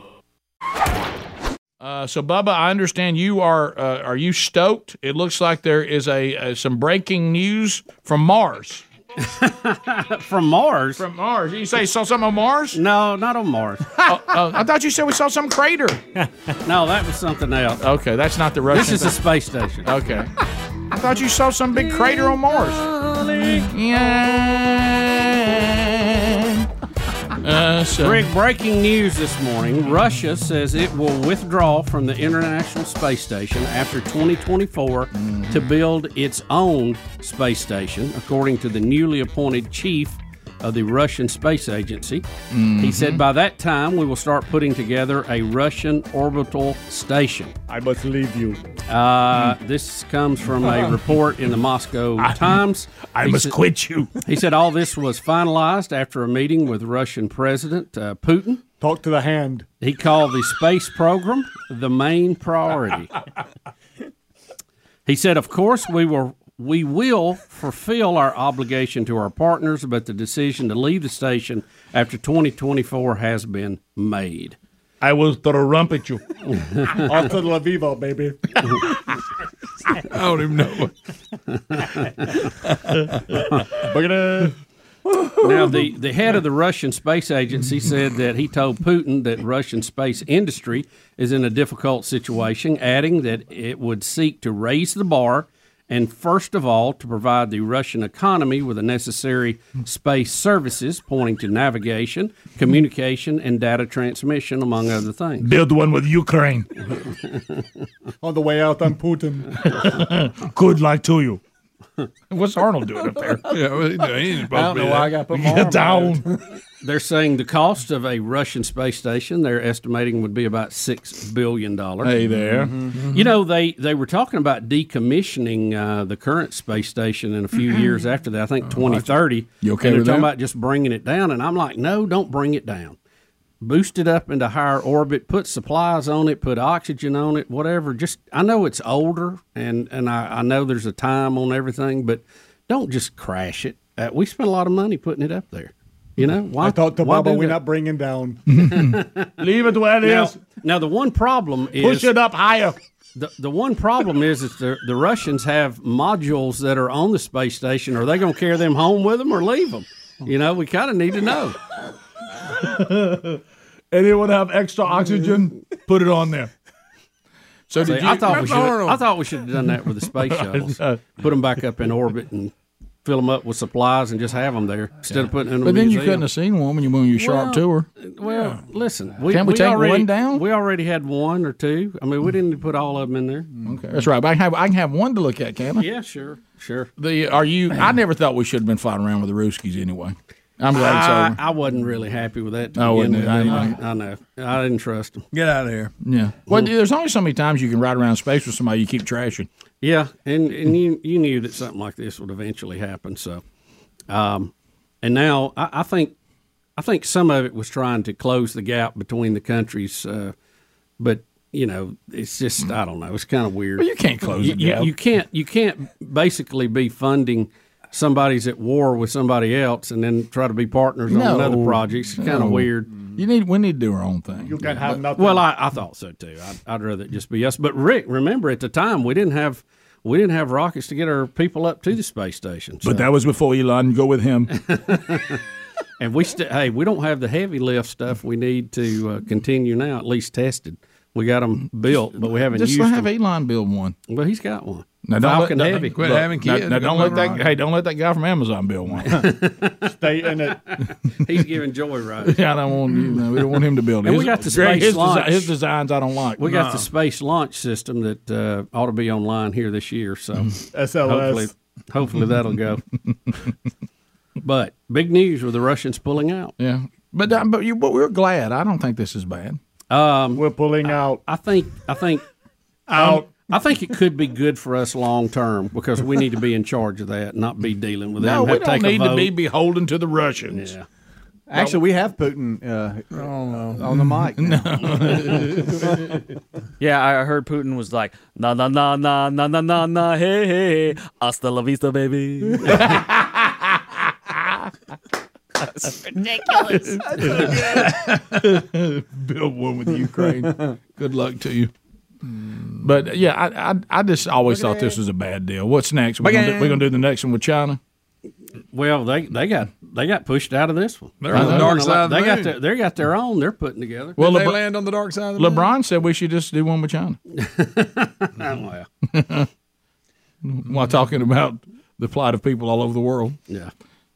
Uh, so, Bubba, I understand you are. Uh, are you stoked? It looks like there is a uh, some breaking news from Mars. From Mars? From Mars. You say you saw something on Mars? no, not on Mars. oh, oh, I thought you said we saw some crater. no, that was something else. Okay, that's not the Russian. This is a space station. Okay. I thought you saw some big crater on Mars. Yeah. Uh, so, Rick, breaking news this morning. Russia says it will withdraw from the International Space Station after 2024 to build its own space station, according to the newly appointed chief of the Russian Space Agency. He said by that time we will start putting together a Russian orbital station. I must leave you. Uh, This comes from a report in the Moscow Times. I He must said- quit you. He said all this was finalized after a meeting with Russian President uh, Putin. Talk to the hand. He called the space program the main priority. He said, "Of course, we will we will fulfill our obligation to our partners, but the decision to leave the station after 2024 has been made." I will throw a rump at you. Hasta la viva, baby. I don't even know. Now, the, the head of the Russian Space Agency said that he told Putin that Russian space industry is in a difficult situation, adding that it would seek to raise the bar and, first of all, to provide the Russian economy with the necessary space services, pointing to navigation, communication, and data transmission, among other things. Build one with Ukraine. On the way out, I'm Putin. Good luck to you. What's Arnold doing up there? Yeah, he, he ain't supposed I don't know why I got put my Get arm down. They're saying the cost of a Russian space station, they're estimating, would be about $6 billion. Hey there. Mm-hmm. Mm-hmm. You know, they, they were talking about decommissioning uh, the current space station in a few mm-hmm. years after that. I think 2030. You okay and they're with talking that? about just bringing it down. And I'm like, no, don't bring it down. Boost it up into higher orbit. Put supplies on it. Put oxygen on it. Whatever. Just I know it's older, and and I, I know there's a time on everything, but don't just crash it. Uh, we spent a lot of money putting it up there. You know, why? I thought the why Baba we're not bringing down. Leave it where it now, is. now the one problem is Push it up higher. The, the one problem is that the, the Russians have modules that are on the space station. Are they going to carry them home with them or leave them? You know, we kind of need to know. Anyone have extra oxygen? Put it on there. So See, did you? I thought we should. I thought we should have done that with the space shuttles. Uh, Put them back up in orbit and fill them up with supplies and just have them there instead of putting them in a But then you couldn't have seen one when you went on your sharp Well, tour. Well, listen, Can't we take already, one down? We already had one or two. I mean, we didn't put all of them in there. Okay, that's right. But I can have I can have one to look at, can I? Yeah, sure, sure. The are you? I never thought we should have been flying around with the Ruskies anyway. I'm glad it's I, over. I wasn't really happy with that. To I wasn't with. I I, didn't I know. I didn't trust him. Get out of here. Yeah. Well, there's only so many times you can ride around space with somebody you keep trashing. Yeah, and and you you knew that something like this would eventually happen. So, um, and now I, I think I think some of it was trying to close the gap between the countries, uh, but you know, it's just I don't know. It's kind of weird. Well, you can't close you, the you- You, can't you can't basically be funding somebody's at war with somebody else and then try to be partners on another project. It's kind No. of weird. You need we need to do our own thing. You can have nothing. Well, I, I thought so too. I'd, I'd rather it just be us. But Rick, remember at the time we didn't have we didn't have rockets to get our people up to the space station. So. But that was before Elon. Go with him. and we still hey we don't have the heavy lift stuff we need to uh, continue now. At least tested. We got them built, but we haven't Just used have them. Elon build one. Well, he's got one. Now, don't Falcon let, Heavy. Quit Look, having kids. Now, don't let that. Hey, don't let that guy from Amazon build one. Stay in it. He's giving joy right. yeah, I don't want you. know, we don't want him to build it. And we got the space his, launch. his designs I don't like. We got the space launch system that uh, ought to be online here this year. So SLS. hopefully, hopefully that'll go. but big news with the Russians pulling out. Yeah, but uh, but you but we're glad. I don't think this is bad. Um, We're pulling out. I think I think Out. I think it could be good for us long term because we need to be in charge of that, not be dealing with No, them. we don't need to be beholden to the Russians. Yeah. Actually, we have Putin uh, on the mic. now. Yeah, I heard Putin was like, na na na na na na na na, hey hey, hasta la vista, baby. That's ridiculous. Build one with Ukraine. Good luck to you. But yeah, I I, I just always thought this was a bad deal. What's next? We're gonna, do, we're gonna do the next one with China. Well, they they got they got pushed out of this one. They're on the dark side of the They got their, they got their own. They're putting together. Well, Did they LeBron, land on the dark side of the moon? LeBron said we should just do one with China well, while talking about the plight of people all over the world yeah.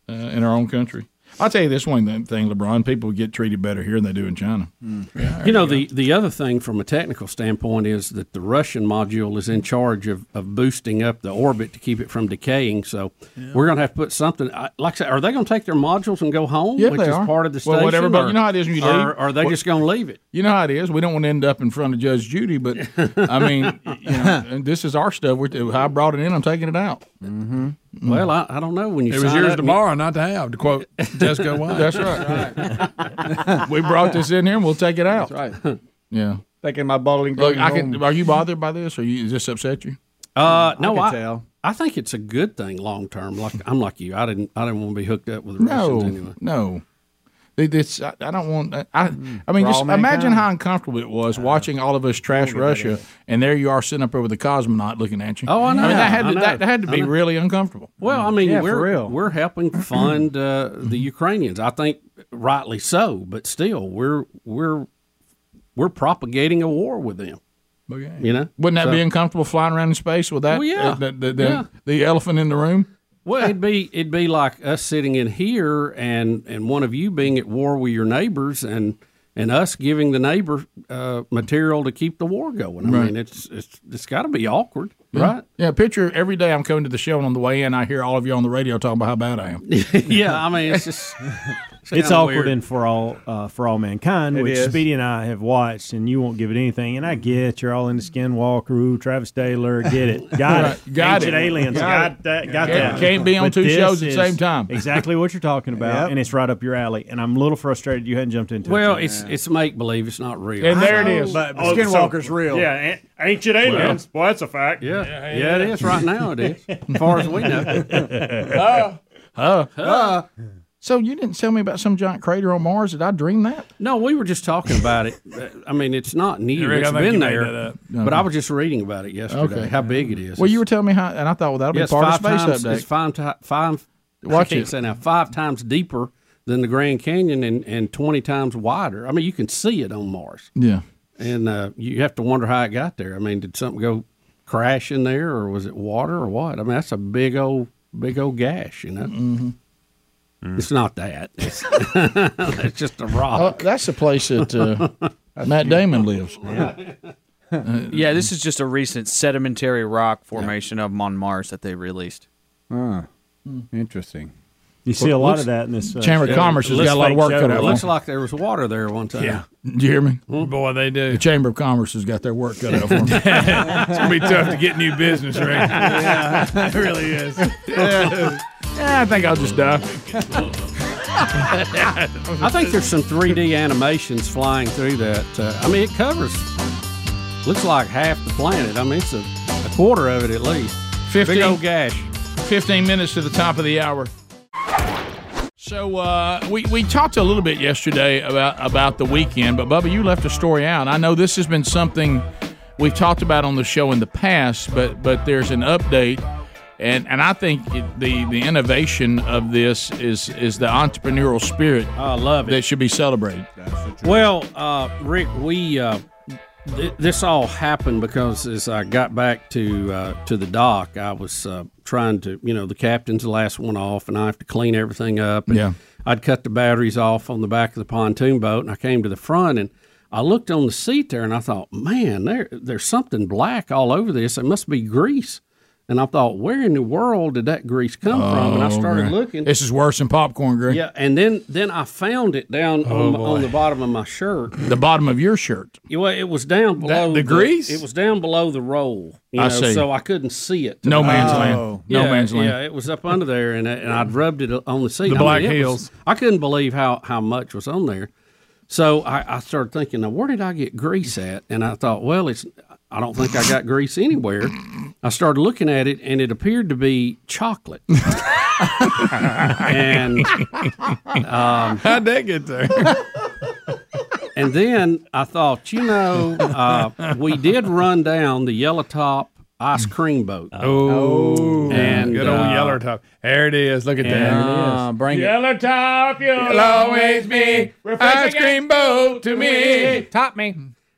uh, in our own country. I'll tell you this one thing, LeBron. People get treated better here than they do in China. You know, the, the other thing from a technical standpoint is that the Russian module is in charge of, of boosting up the orbit to keep it from decaying. So we're going to have to put something, like I said, are they going to take their modules and go home, Yeah, which they is are. part of the Well, whatever, but you know how it is when you or, leave? Or are they What- just going to leave it? You know how it is. We don't want to end up in front of Judge Judy, but I mean, you know, this is our stuff. We're, I brought it in. I'm taking it out. Mm-hmm. Well, I, I don't know. When you It was yours up to you- borrow, not to have. To quote Jessica White. That's right. we brought this in here, and we'll take it out. That's right. Yeah. Taking my bowling Look, I can. Are you bothered by this, or you, does this upset you? Uh, no, can I, tell. I think it's a good thing long term. Like I'm like you. I didn't. I didn't want to be hooked up with the No, Russians anyway. no. It- It's, I, I don't want. I, I mean, For just all imagine how uncomfortable it was watching all of us trash Russia, and there you are sitting up over the cosmonaut looking at you. Oh, I know. I mean, that had to, that, that had to be really uncomfortable. Well, I mean, Yeah, we're real. we're helping fund uh, the Ukrainians. I think rightly so, but still, we're we're we're propagating a war with them. You know, Wouldn't that So- be uncomfortable flying around in space with that? Well, yeah. uh, the, the, the, Yeah. the elephant in the room. Well, it'd be it'd be like us sitting in here and and one of you being at war with your neighbors and and us giving the neighbor uh, material to keep the war going. I Right. mean, it's it's it's got to be awkward, right? Yeah, picture every day I'm coming to the show, and on the way in, I hear all of you on the radio talking about how bad I am. yeah, I mean, it's just It's kinda awkward weird. and for all uh, for all mankind, It which is. Speedy and I have watched, and you won't give it anything. And I mm-hmm. get you're all into Skinwalker, ooh, Travis Taylor, get it, got Right, it, got Ancient it. aliens, Got got, that, got Can't- that. can't be on But two shows at the same time. Exactly what you're talking about, Yep. and it's right up your alley. And I'm a little frustrated you hadn't jumped into Well, it. it's it's make believe. It's not real. And there it is. But Oh, Skinwalker's real. Yeah, an- ancient aliens. Well, that's a fact. yeah, yeah, it is right now. It is, as far as we know. Oh, So you didn't tell me about some giant crater on Mars. Did I dream that? No, we were just talking about it. I mean, it's not new. Rick, I It's think been there. But I was just reading about it yesterday. Okay. How big it is. Well, you were telling me how, and I thought, well, that'll Yeah, be part of five space times, update. It's five, ti- five Watch I can't it. say now five times deeper than the Grand Canyon and, and twenty times wider. I mean, you can see it on Mars. Yeah. and uh, you have to wonder how it got there. I mean, did something go crash in there, or was it water, or what? I mean, that's a big old, big old gash. You know, Mm-hmm. It's not that. It's, it's just a rock. Oh, that's the place that uh, Matt Damon lives. yeah, this is just a recent sedimentary rock formation of 'em on Mars that they released. Huh. Interesting. You see a lot of that in this uh, Chamber of show. Commerce has got a lot of work cut out. It looks like there was water there one time. Yeah. Did you hear me? Oh Boy, they do. The Chamber of Commerce has got their work cut out for them. it's gonna be tough to get new business, right? Yeah. it really is. Yeah. Yeah, I think I'll just die. I think there's some 3D animations flying through that. Uh, I mean, it covers looks like half the planet. I mean, it's a, a quarter of it at least. 15, Big old gash. 15 minutes to the top of the hour. So uh, we, we talked a little bit yesterday about, about the weekend, but Bubba, you left a story out. I know this has been something we've talked about on the show in the past, but but there's an update, and, and I think it, the the innovation of this is is the entrepreneurial spirit. I love it. That should be celebrated. Well, uh, Rick, we uh, th- this all happened because as I got back to uh, to the dock, I was uh, trying to, you know, the captain's the last one off, and I have to clean everything up. And Yeah. I'd cut the batteries off on the back of the pontoon boat, and I came to the front and. I looked on the seat there and I thought, man, there there's something black all over this. It must be grease. And I thought, where in the world did that grease come from? And I oh, started Oh, Gray. looking. This is worse than popcorn, grease. Yeah, and then then I found it down Oh, on, my- on the bottom of my shirt. The bottom of your shirt. Yeah, well, it was down below the grease? It was down below the roll. You I know, see. so I couldn't see it. No uh, man's Oh. land. No Yeah, man's land. Yeah, it was up under there, and and I'd rubbed it on the seat. The I Black it was- Hills. I couldn't believe how how much was on there. So I, I started thinking, now where did I get grease at? And I thought, well, it's I don't think I got grease anywhere. I started looking at it, and it appeared to be chocolate. and um, How'd that get there? and then I thought, you know, uh, we did run down the yellow top ice cream boat. Oh, and good old uh, yellow top. There it is. Look at that. Uh, bring it. Yellow top, you'll always be ice cream boat to me. Top me.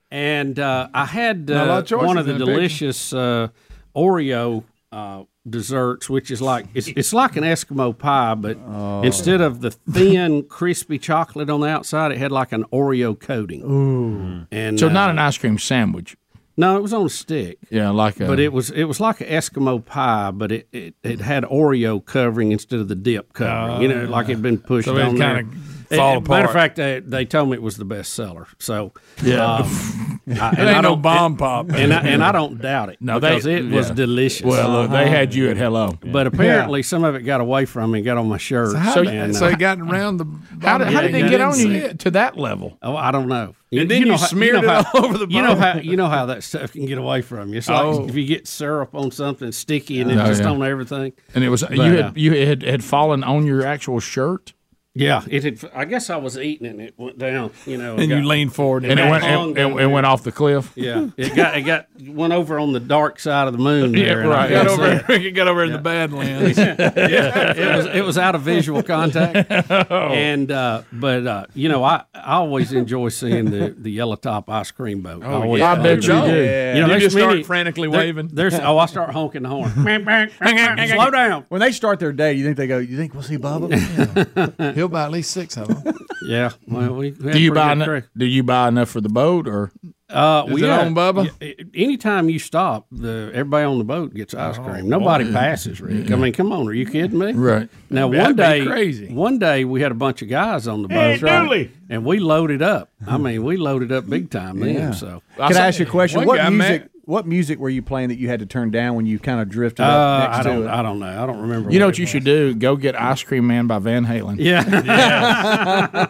And uh, I had Not a lot uh, one of the in delicious uh, Oreo uh, desserts, which is like it's, it's like an Eskimo pie, but Oh. instead of the thin, crispy chocolate on the outside, it had like an Oreo coating. Ooh. And So uh, not an ice cream sandwich. No, it was on a stick. Yeah, like a. But it was it was like an Eskimo pie, but it, it, it had Oreo covering instead of the dip covering. you know, like it'd been pushed So it on there. kinda fall It- Matter of fact, they, they told me it was the best seller. So Yeah. um, It and ain't no don't- bomb pop. and I, and I don't doubt it. No, they- because it was delicious. Well, look, they had you at hello. but apparently some of it got away from me, and got on my shirt. So, how, and, so uh, he got around the. How did, how did Yeah, they get on you to that level? Oh, I don't know. And then you know how- smeared know it how- all over the You know how you know how that stuff can get away from you. It's like Oh. if you get syrup on something sticky and it's Oh, just yeah. on everything. And it was But, you uh, had you had had fallen on your actual shirt, Yeah, it had. I guess I was eating it and it went down. You know, And got- you leaned forward. and it went hung it, it, it went off the cliff. Yeah, it got it got went over on the dark side of the moon. There, and right. got couldn't over, you got over in the Badlands. it. it was it was out of visual contact, and uh, but uh, you know I, I always enjoy seeing the, the yellow top ice cream boat. I always I bet you do. You know, You there's just start many- frantically there- waving. There's oh, I start honking the horn. Slow down. When they start their day, you think they go, you think we'll see Bubba? He'll buy at least six of them. Yeah. Well, we, we Do you buy enough? Do you buy enough for the boat or? Uh, Is well, it yeah, on, Bubba? yeah, anytime you stop, the everybody on the boat gets ice cream. Nobody passes, Rick. I mean, come on, are you kidding me? Right. Now, That'd one day, crazy. one day we had a bunch of guys on the boat, Dooley. and we loaded up. I mean, we loaded up big time then. Yeah. So, Can I ask you a question? What guy, music? Matt- What music were you playing that you had to turn down when you kind of drifted uh, next I to don't, it? I don't know. I don't remember. You know what what you was. should do? Go get Ice Cream Man by Van Halen Yeah,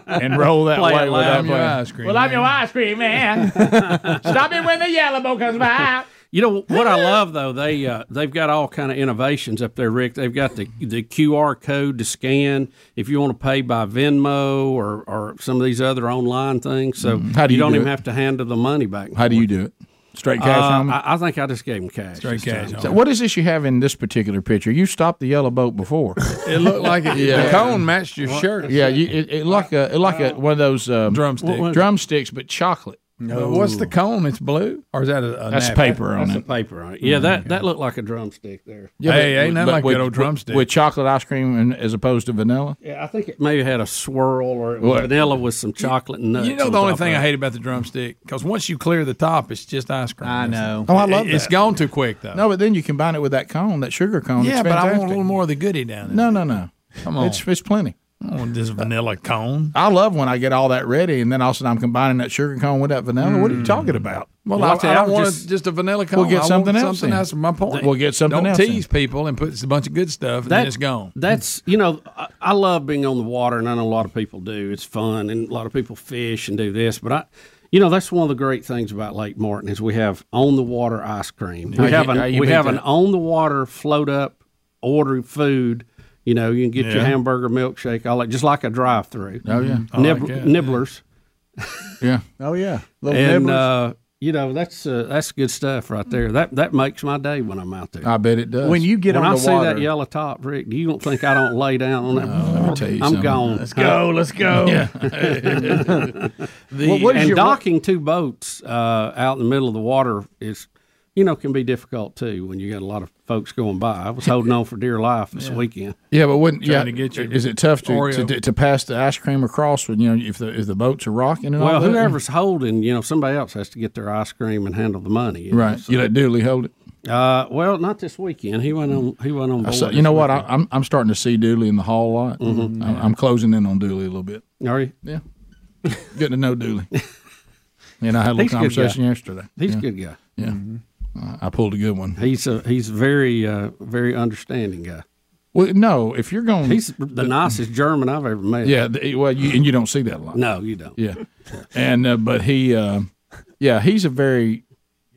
and roll that Play way loud. without your playing. ice cream. Well, I'm your ice cream man. Stop it when the yellow boat comes by. You know what I love though they uh, they've got all kind of innovations up there, Rick. They've got the the QR code to scan if you want to pay by Venmo or, or some of these other online things. So Mhm. How do you don't do even it? have to handle the money back. How do you do it? Straight cash Uh. I, I think I just gave him cash. Straight cash. So what is this you have in this particular picture? You stopped the yellow boat before. It looked like it, yeah. the cone matched your shirt. Yeah, you, it, it like a it like a one of those um, Drumstick. drumsticks, but chocolate. But What's the cone? It's blue, or is that a, a That's napkin? paper on That's it. a paper on it. Yeah, that, mm. that looked like a drumstick there. Yeah, Hey, but- ain't nothing but like with, that old with- drumstick. with chocolate ice cream and, as opposed to vanilla. Yeah, I think it maybe had a swirl or it was vanilla with some chocolate and nuts. You know on the only thing I hate about the drumstick because once you clear the top, it's just ice cream. I know. Oh, I love It- It's that. gone too quick though. No, but then you combine it with that cone, that sugar cone. yeah, it's but I want a little more of the goodie down there. No, no, no. Come on. It's it's plenty. I want this vanilla cone. I love when I get all that ready, and then all of a sudden I'm combining that sugar cone with that vanilla. What are you talking mm. about? Well, Well, I, I'll tell I you, I don't want just- just, a vanilla cone. We'll get I something else Something in. else. My point. We'll get something don't else in. tease people and put a bunch of good stuff, and That- then it's gone. That's you know I, I love being on the water, and I know a lot of people do. It's fun, and a lot of people fish and do this. But I, you know, that's one of the great things about Lake Martin is we have on the water ice cream. We have an we beat have an on the water float up order food. You know, you can get your hamburger, milkshake, all that, just like a drive through. Oh yeah, Nib- nibblers. yeah. Oh yeah, little and nibblers. uh, you know that's uh, that's good stuff right there. That that makes my day when I'm out there. I bet it does. when you get on the water. when on I see water, that yellow top, Rick, you don't think I don't lay down on that? let me tell you I'm something. gone. Let's go, let's go. The- Well, what is and your- docking two boats uh, out in the middle of the water is, you know, can be difficult too when you got a lot of folks going by. I was holding on for dear life this weekend. Yeah, but wouldn't yeah? To get your is it tough to, to to pass the ice cream across when you know if the if the boats are rocking and all Well, whoever's holding, you know, somebody else has to get their ice cream and handle the money. you know, right? so- You let Dooley hold it. Uh, well, not this weekend. He went on. He went on board. saw, you know what? I, weekend. I'm I'm starting to see Dooley in the hall a lot. Mhm. I'm, I'm closing in on Dooley a little bit. Are you? Yeah, getting to know Dooley. And I had a little He's conversation yesterday. He's yeah. a good guy. Yeah, I I pulled a good one. He's a he's a very uh, very understanding guy. Well, no, if you're going, He's the nicest German I've ever met. yeah. The, well, you, and you don't see that a lot. No, you don't. Yeah, and uh, but he, uh, yeah, he's a very.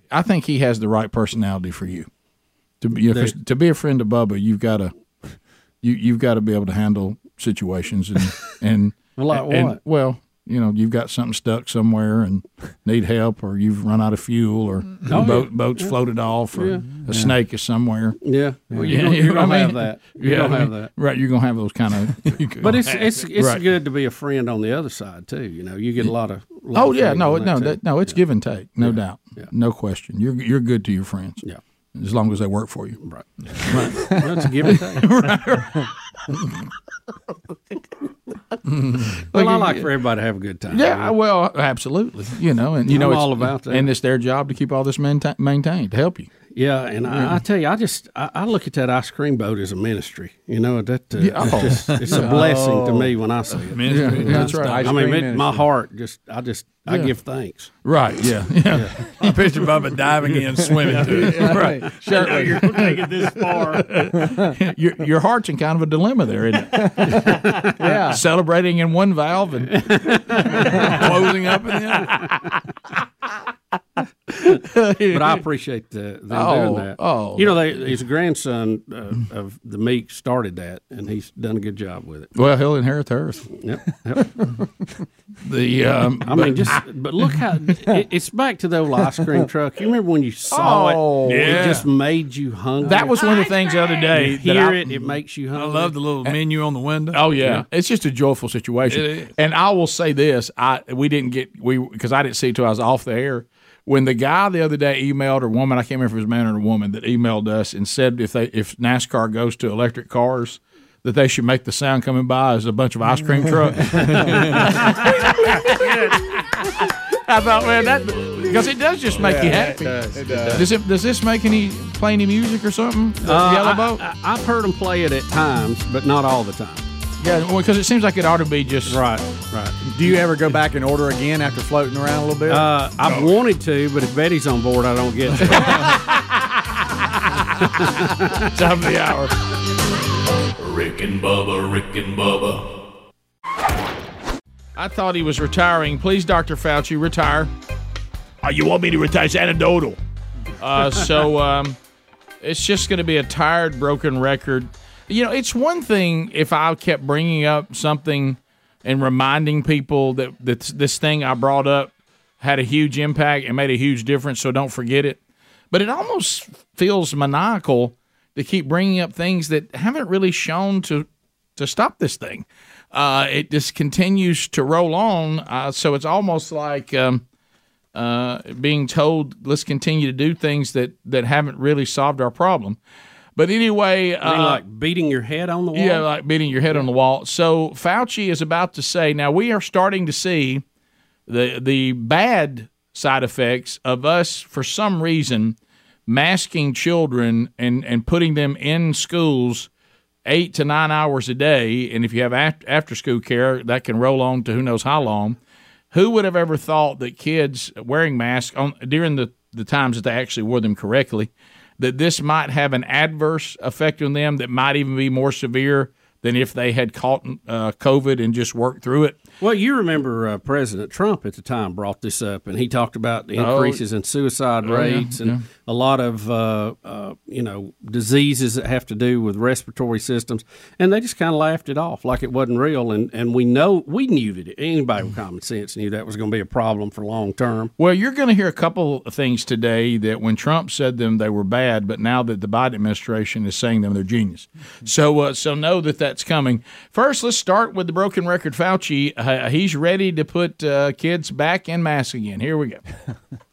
I think he has the right personality for you. To be you know, 'cause to be a friend of Bubba, you've got to you you've got to be able to handle situations and and like and- what? well, you know, you've got something stuck somewhere and need help, or you've run out of fuel, or mm-hmm. Oh, the boat yeah. boat's Yeah. floated off, or Yeah. a snake is somewhere. Yeah, well, you're, gonna, you you're gonna I have that. You're Yeah, gonna have that. Right, you're gonna have those kind of. But it's it's it's Right. good to be a friend on the other side too. You know, you get a lot of. lot Oh of yeah, no, no, too. that, no. It's give and take, no Yeah. doubt, Yeah. no question. You're you're good to your friends, Yeah. As long as they work for you. Right. Right. That's a give and take. well, I like for everybody to have a good time. Yeah, well, absolutely. You know, and you know, I'm it's all about that. And it's their job to keep all this maintain, maintained to help you. Yeah, and I, I tell you, I just I, I look at that ice cream boat as a ministry. You know that uh, Yeah, it's, oh. just, it's a Yeah. blessing to me when I see it. Ministry, Yeah, that's right. I mean, it, my heart just I just I give thanks. Right? Yeah. Yeah. I picture Bubba diving in, swimming to it. right. Sure. You're taking this far. your your heart's in kind of a dilemma there, isn't it? yeah. Celebrating in one valve and closing up in the other. But I appreciate the, them Oh, doing that. oh. you know, they, his grandson uh, of the Meek started that, and he's done a good job with it. well, he'll inherit the earth. Yep. yep. The um, I mean, just but look how it, it's back to the old ice cream truck. You remember when you saw Oh, it? yeah. It just made you hungry. that was one of the things the other day. you hear I- it, it makes you hungry. I love the little menu on the window. Oh yeah. it's just a joyful situation. It is. And I will say this: I we didn't get we because I didn't see it till I was off the air. When the guy the other day emailed or woman, I can't remember if it was a man or a woman that emailed us and said if they if NASCAR goes to electric cars. That they should make the sound coming by as a bunch of ice cream trucks. I thought, man, that because it does just make you happy. It does. Does it? Does this make any play any music or something? The Uh, Yellow I, Boat. I, I've heard them play it at times, but not all the time. Yeah, well, because it seems like it ought to be just Right, right. Do you ever go back and order again after floating around a little bit? Uh, I've wanted to, but if Betty's on board, I don't get to. top of the hour. Rick and Bubba, Rick and Bubba. I thought he was retiring. Please, Dr. Fauci, retire. Oh, you want me to retire? It's anecdotal. Uh, so um, it's just going to be a tired, broken record. You know, it's one thing if I kept bringing up something and reminding people that, that this thing I brought up had a huge impact and made a huge difference, so don't forget it. But it almost feels maniacal to keep bringing up things that haven't really shown to to stop this thing. Uh, it just continues to roll on, uh, so it's almost like um, uh, being told, "Let's continue to do things that that haven't really solved our problem." But anyway, uh, like beating your head on the wall. yeah, like beating your head on the wall. So Fauci is about to say, now we are starting to see the the bad side effects of us for some reason masking children and and putting them in schools eight to nine hours a day, and if you have after, after school care, that can roll on to who knows how long. Who would have ever thought that kids wearing masks on during the the times that they actually wore them correctly, that this might have an adverse effect on them that might even be more severe than if they had caught uh, COVID and just worked through it. Well, you remember uh, President Trump at the time brought this up, and he talked about the Oh. increases in suicide Oh, yeah, rates and yeah. A lot of uh, uh, you know diseases that have to do with respiratory systems, and they just kind of laughed it off like it wasn't real. And and we know we knew that anybody with common sense knew that was going to be a problem for long term. Well, you're going to hear a couple of things today that when Trump said them, they were bad, but now that the Biden administration is saying them, they're genius. So, uh, so know that that's coming. First, let's start with the broken record. Fauci, uh, he's ready to put uh, kids back in masks again. Here we go.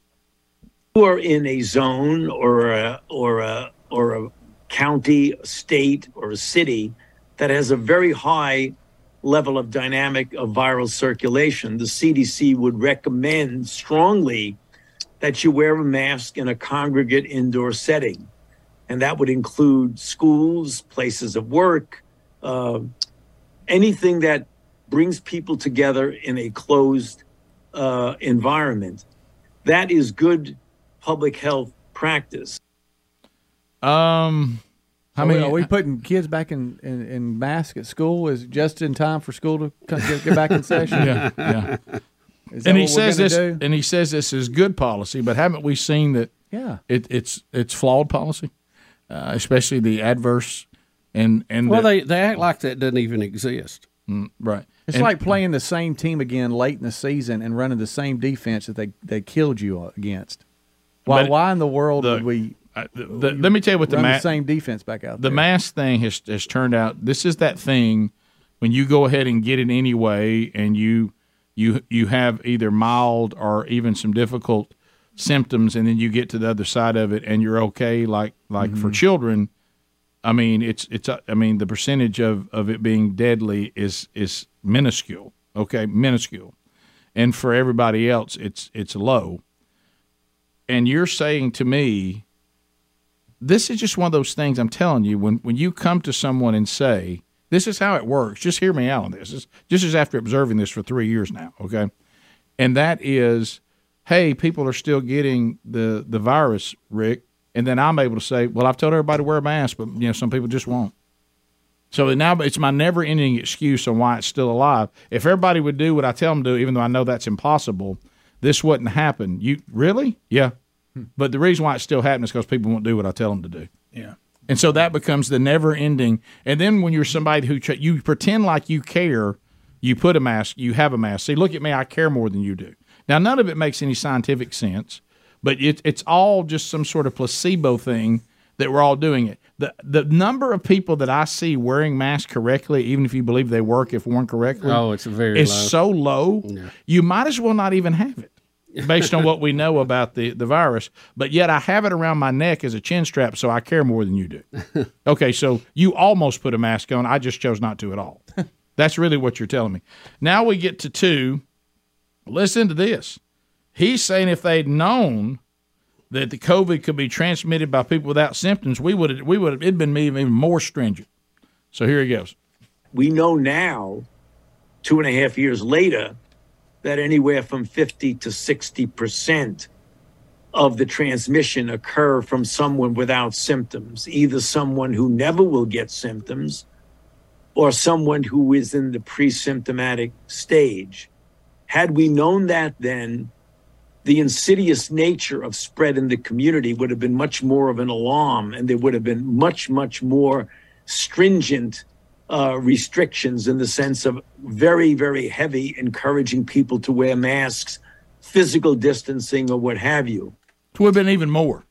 are in a zone or a or a or a county, state, or a city that has a very high level of dynamic of viral circulation, the CDC would recommend strongly that you wear a mask in a congregate indoor setting. And that would include schools, places of work, uh, anything that brings people together in a closed uh, environment. That is good public health practice. Um, How many are we putting kids back in, in, in masks at school? Is just in time for school to come- get, get back in session? Yeah, yeah. And he says this, do? and he says this is good policy, but haven't we seen that? Yeah. it, it's it's flawed policy, uh, especially the adverse and and Well, the- they they act like that doesn't even exist. Mm, right. It's And- like playing the same team again late in the season and running the same defense that they, they killed you against. Why, But why in the world the- would we uh, the- the- let me tell you what the ma- the same defense back out the there? mask thing has has turned out. This is that thing when you go ahead and get it anyway, and you you you have either mild or even some difficult symptoms, and then you get to the other side of it, and you're okay. Like like for Mhm. children, I mean it's it's uh, I mean the percentage of of it being deadly is is minuscule. Okay, minuscule, and for everybody else, it's it's low. And you're saying to me this is just one of those things I'm telling you when when you come to someone and say this is how it works just hear me out on this. This- just after observing this for 3 years now okay? And that is hey people are still getting the the virus Rick. And then I'm able to say well I've told everybody to wear a mask but you know some people just won't. So now it's my never ending excuse on why it's still alive. If everybody would do what I tell them to even though I know that's impossible this wouldn't happen you really yeah but the reason why it's still happening is because people won't do what I tell them to do. Yeah. And so that becomes the never ending. And then when you're somebody who you pretend like you care, you put a mask, you have a mask. See, look at me, I care more than you do. Now, none of it makes any scientific sense, but it, it's all just some sort of placebo thing that we're all doing it. The the number of people that I see wearing masks correctly, even if you believe they work if worn correctly, Oh, it's very is low. so low. You might as well not even have it based on what we know about the, the virus. But yet I have it around my neck as a chin strap, so I care more than you do. Okay, so you almost put a mask on. I just chose not to at all. That's really what you're telling me. Now we get to two. Listen to this. He's saying if they'd known that the COVID could be transmitted by people without symptoms, we would we would it'd been even more stringent. So here he goes. We know now, two and a half years later, that anywhere from 50 to 60 percent of the transmission occur from someone without symptoms, either someone who never will get symptoms or someone who is in the pre symptomatic stage. Had we known that then, the insidious nature of spread in the community would have been much more of an alarm, and there would have been much, much more stringent uh, restrictions in the sense of very, very heavy encouraging people to wear masks, physical distancing, or what have you. It would have been even more.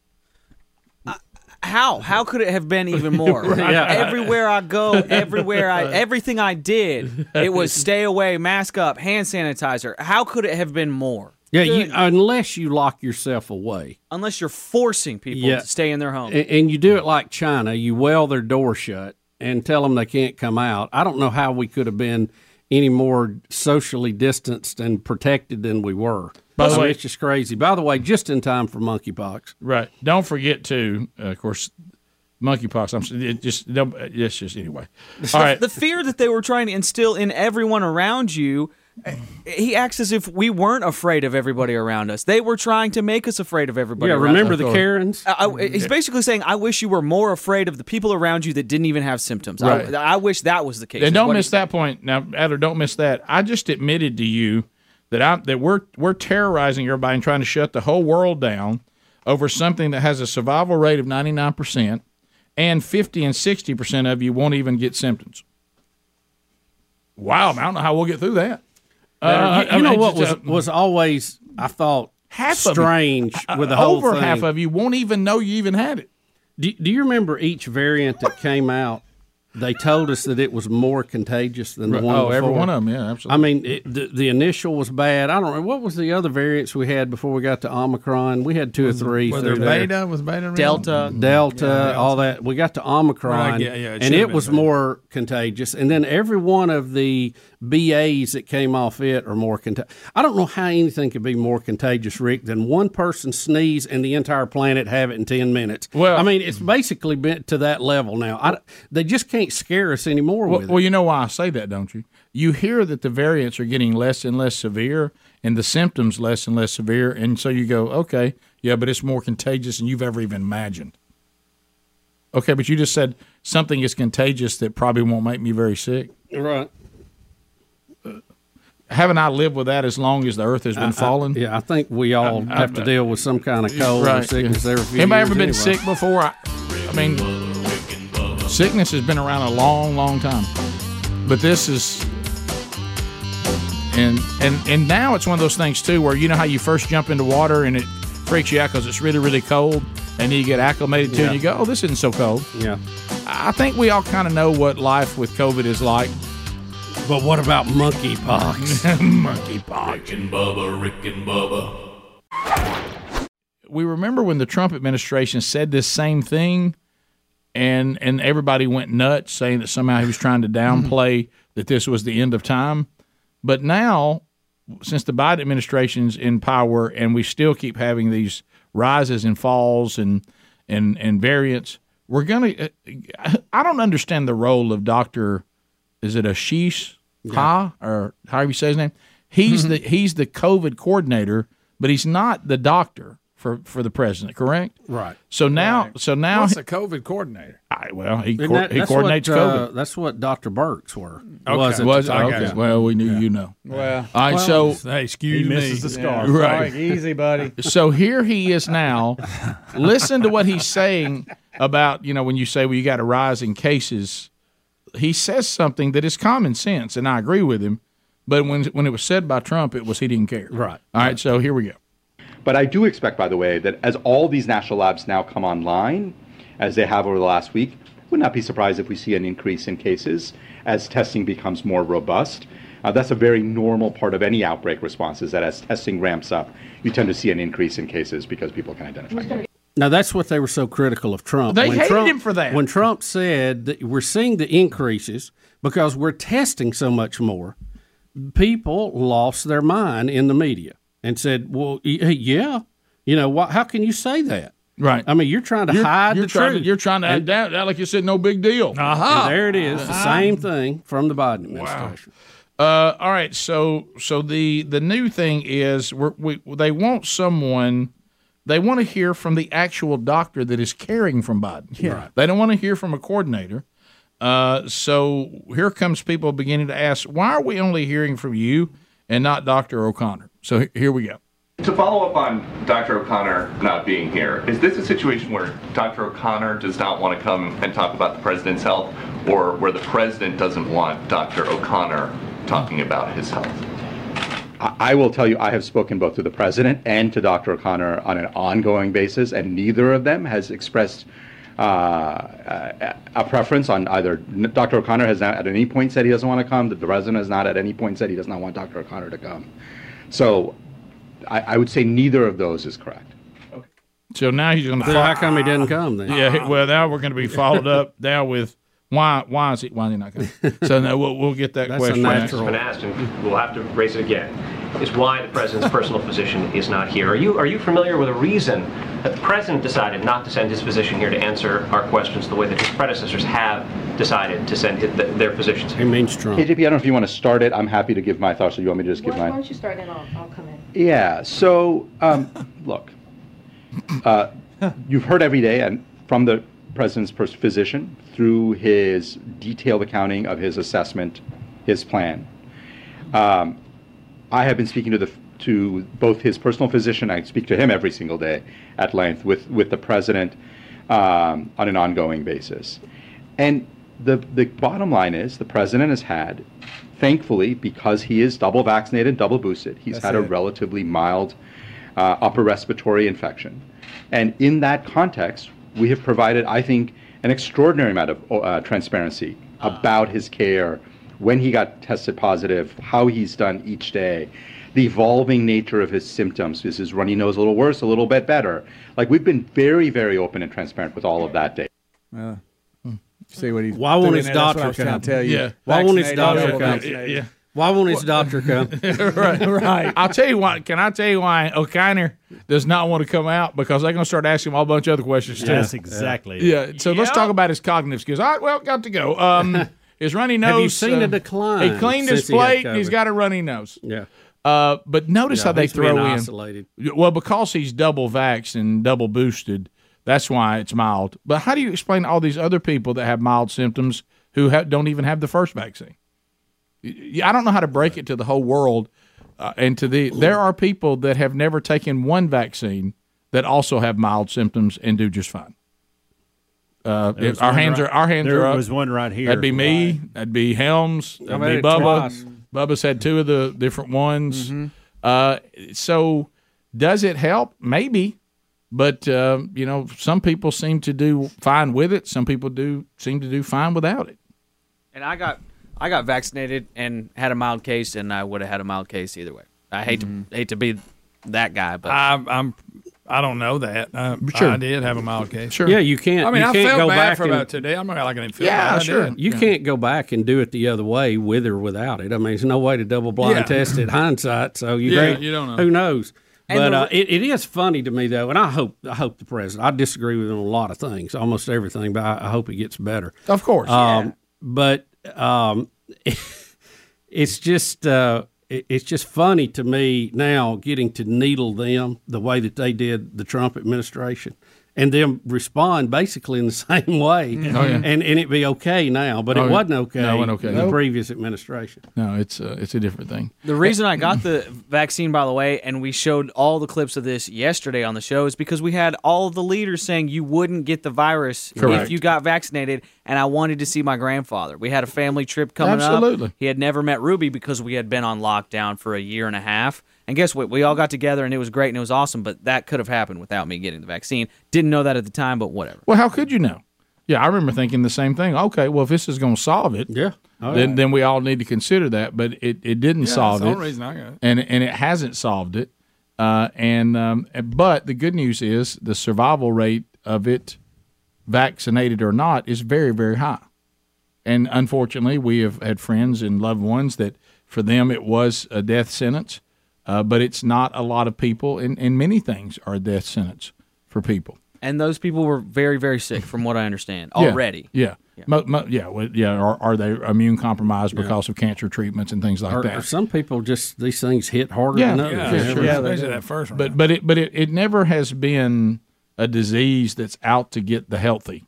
How? How could it have been even more? Right. Yeah. Everywhere I go, everywhere I, everything I did, it was stay away, mask up, hand sanitizer. How could it have been more? Yeah, you, unless you lock yourself away. Unless you're forcing people Yeah. to stay in their home. And, and you do it like China. You weld their door shut and tell them they can't come out. I don't know how we could have been any more socially distanced and protected than we were. By the I mean, way- it's just crazy. By the way, just in time for monkeypox. Right. Don't forget to, uh, of course, monkeypox. I'm it just don't- it's just anyway. All right. The fear that they were trying to instill in everyone around you. He acts as if we weren't afraid of everybody around us. They were trying to make us afraid of everybody. Yeah, around remember us. the Karens? I- I- he's basically saying, "I wish you were more afraid of the people around you that didn't even have symptoms." I- Right. I, wish that was the case. And don't miss that point. Now, Adler, don't miss that. I just admitted to you that I that we're we're terrorizing everybody and trying to shut the whole world down over something that has a survival rate of ninety nine percent, and fifty and sixty percent of you won't even get symptoms. Wow, I don't know how we'll get through that. Uh, you, you know what was uh, was always I thought half you- strange uh, with the whole over thing. half of you won't even know you even had it. Do, do you remember each variant that came out? They told us that it was more contagious than the Right. one. Oh, every before. one of 'em, yeah, absolutely. I mean, it, the, the initial was bad. I don't remember what was the other variants we had before we got to Omicron. We had two or three. Was there there. beta? Was beta? around? Delta, Delta, all that. We got to Omicron, Right, yeah, yeah, it and it was more contagious. And then every one of the BAs that came off it are more contagious. I don't know how anything could be more contagious, Rick, than one person sneeze and the entire planet have it in ten minutes. Well- I mean, it's basically been to that level now. I, they just can't scare us anymore Well, with it. well, you know why I say that, don't you? You hear that the variants are getting less and less severe, and the symptoms less and less severe, and so you go, okay, yeah, but it's more contagious than you've ever even imagined. Okay, but you just said something is contagious that probably won't make me very sick. Right. Haven't I lived with that as long as the Earth has been I- falling? yeah, I think we all I- I- have to deal with some kind of cold or sickness every few Anybody ever been anyway. sick before? I, I mean, sickness has been around a long, long time. But this is, and and and now it's one of those things too, where you know how you first jump into water and it freaks you out because it's really, really cold, and then you get acclimated to it, and you go, oh, this isn't so cold. Yeah. I think we all kind of know what life with COVID is like. But what about monkeypox? monkeypox. Rick and Bubba, Rick and Bubba. we remember when the Trump administration said this same thing, and and everybody went nuts, saying that somehow he was trying to downplay mm-hmm. that this was the end of time. But now, since the Biden administration's in power, and we still keep having these rises and falls and and and variants, we're gonna. Uh, I don't understand the role of Doctor. Is it Ashish Ha or however you say his name? He's the he's the COVID coordinator, but he's not the doctor for for the president. Correct? Right. So now, so now, What's the COVID coordinator? I, well, he co- that- he coordinates what, COVID. uh, that's what Dr. Birx were. Okay. Was, at Was- time. okay. Well, we knew you know. Well, all right. well, so hey, excuse He misses me. the scarf. Right. Sorry, easy, buddy. So here he is now. Listen to what he's saying about you know when you say well you got a rise in cases. He says something that is common sense, and I agree with him. But when when it was said by Trump, it was he didn't care. Right. All right. So here we go. But I do expect, by the way, that as all these national labs now come online, as they have over the last week, would not be surprised if we see an increase in cases as testing becomes more robust. Uh, that's a very normal part of any outbreak response, is that as testing ramps up, you tend to see an increase in cases because people can identify. Now that's what they were so critical of Trump. They hated Trump, him for that. When Trump said that we're seeing the increases because we're testing so much more, people lost their mind in the media and said, "Well, yeah, you know, why, how can you say that?" Right. I mean, you're trying to You're, hide you're the trying truth. To, you're trying to And- act out like you said no big deal. and there it is, the same thing from the Biden administration. Uh, all right, so so the the new thing is we're, we they want someone they want to hear from the actual doctor that is caring from Biden. Yeah. Right. They don't want to hear from a coordinator. Uh, so here comes people beginning to ask, why are we only hearing from you and not Dr. O'Connor? So here we go. To follow up on Dr. O'Connor not being here, is this a situation where Dr. O'Connor does not want to come and talk about the president's health, or where the president doesn't want Dr. O'Connor talking about his health? I I will tell you, I have spoken both to the president and to Dr. O'Connor on an ongoing basis, and neither of them has expressed uh, a, a preference on either. Dr. O'Connor has not at any point said he doesn't want to come. The president has not at any point said he does not want Dr. O'Connor to come. So I, I would say neither of those is correct. So now he's going to. Then how come he didn't come then? Yeah. Well, now we're going to be followed up now with why? Why is he? Why is he not coming? So no, we'll, we'll get that question That's a question. natural- been asked, and we'll have to raise it again, is why the president's personal physician is not here. Are you are you familiar with a reason that the president decided not to send his physician here to answer our questions the way that his predecessors have decided to send his, their physicians? He means Trump. KJP, I don't know if you want to start it. I'm happy to give my thoughts, or you want me to just give Why, why don't you start and I'll, I'll come in. Yeah. So, um, look, uh, you've heard every day, and from the president's physician through his detailed accounting of his assessment, his plan. Um, I have been speaking to the to both his personal physician. I speak to him every single day at length with with the president um, on an ongoing basis, and the the bottom line is the president has had, thankfully, because he is double vaccinated, double boosted, he's That's had a relatively mild uh, upper respiratory infection, and in that context, we have provided, I think, an extraordinary amount of uh, transparency about his care, when he got tested positive, how he's done each day, the evolving nature of his symptoms. Is his runny nose a little worse, a little bit better? Like we've been very, very open and transparent with all of that data. Uh, see what he's. Why won't doing his there. I doctor was come? tell you. Yeah. Why won't his Vaccinated, doctor come? vaccinated. Why won't his doctor come? right, right. I'll tell you why. Can I tell you why O'Connor does not want to come out because they're going to start asking him all a bunch of other questions too. That's exactly it. Yeah. So let's talk about his cognitive skills. All right. Well, got to go. Um, his runny nose. Have you seen uh, a decline He cleaned his since he had plate. and He's COVID? got a runny nose. Yeah. Uh, but notice Yeah, how they he's being throw in. isolated. Well, because he's double vaxxed and double boosted, that's why it's mild. But how do you explain all these other people that have mild symptoms who ha- don't even have the first vaccine? Y- y- I don't know how to break it to the whole world. Uh, and to the there are people that have never taken one vaccine that also have mild symptoms and do just fine. Uh, There was our hands right- are our hands there are up. was one right here. That'd be me. That'd be Helms. That'd be had Bubba. twice. Bubba's had two of the different ones. Mm-hmm. Uh, so does it help? Maybe, but uh, you know, some people seem to do fine with it. Some people do seem to do fine without it. And I got I got vaccinated and had a mild case, and I would have had a mild case either way. I hate to hate to be that guy, but I, I'm. I don't know that. Uh, Sure. I did have a mild case. Sure. Yeah, you can't- I mean, you I can't felt go bad back for and- about today. I'm not like I didn't feel bad. I did. You Yeah. can't go back and do it the other way with or without it. I mean, there's no way to double blind Yeah. test it hindsight. So you, Yeah, you don't know. Who knows? And but the- uh, it, it is funny to me though, and I hope I hope the president. I disagree with him on a lot of things, almost everything, but I, I hope he gets better. Of course, Um, But um, it's just uh, it's just funny to me now getting to needle them the way that they did the Trump administration. And then respond basically in the same way, Oh, yeah. and and it be okay now, but Oh, it wasn't okay. No, it wasn't okay. in the Nope. previous administration. No, it's uh, it's a different thing. The reason I got the vaccine, by the way, and we showed all the clips of this yesterday on the show, is because we had all the leaders saying you wouldn't get the virus Correct. if you got vaccinated, and I wanted to see my grandfather. We had a family trip coming Absolutely. up. Absolutely, he had never met Ruby because we had been on lockdown for a year and a half. And guess what? We all got together, and it was great and it was awesome. But that could have happened without me getting the vaccine. Didn't know that at the time, but whatever. Well, how could you know? Yeah, I remember thinking the same thing. Okay, well, if this is going to solve it, yeah, Oh, then yeah. then we all need to consider that. But it, it didn't Yeah, solve that's the it, only reason I got it. and and it hasn't solved it. Uh, and um, but the good news is the survival rate of it, vaccinated or not, is very very high. And unfortunately, we have had friends and loved ones that for them it was a death sentence, uh, but it's not a lot of people, and, and many things are a death sentence for people. And those people were very, very sick, from what I understand, Yeah, already. Yeah. Mo- mo- yeah, well, yeah. Are, are they immune compromised because of cancer treatments and things like Or, that? or some people just these things hit harder yeah, than others. yeah, you know? sure. Especially that first one. But but it but it, it never has been a disease that's out to get the healthy.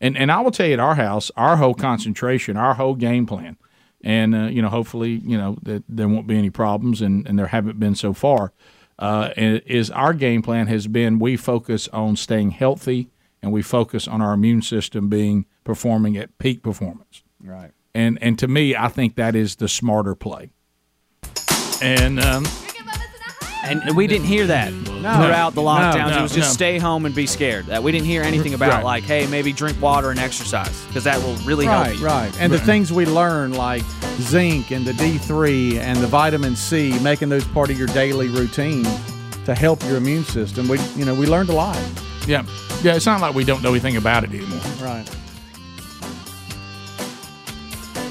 And and I will tell you at our house, our whole concentration, our whole game plan, and uh, you know, hopefully, you know, that there won't be any problems, and, and there haven't been so far. uh, is our game plan has been we focus on staying healthy and we focus on our immune system being performing at peak performance. Right. And and to me, I think that is the smarter play. And um, And we didn't hear that throughout the lockdowns. no, it was just no. stay home and be scared. That we didn't hear anything about Right. like, hey, maybe drink water and exercise because that will really right, help you. right. And the things we learn, like zinc and the D3 and the vitamin C, making those part of your daily routine to help your immune system. We, you know, we learned a lot. yeah, yeah, it's not like we don't know anything about it anymore. Right.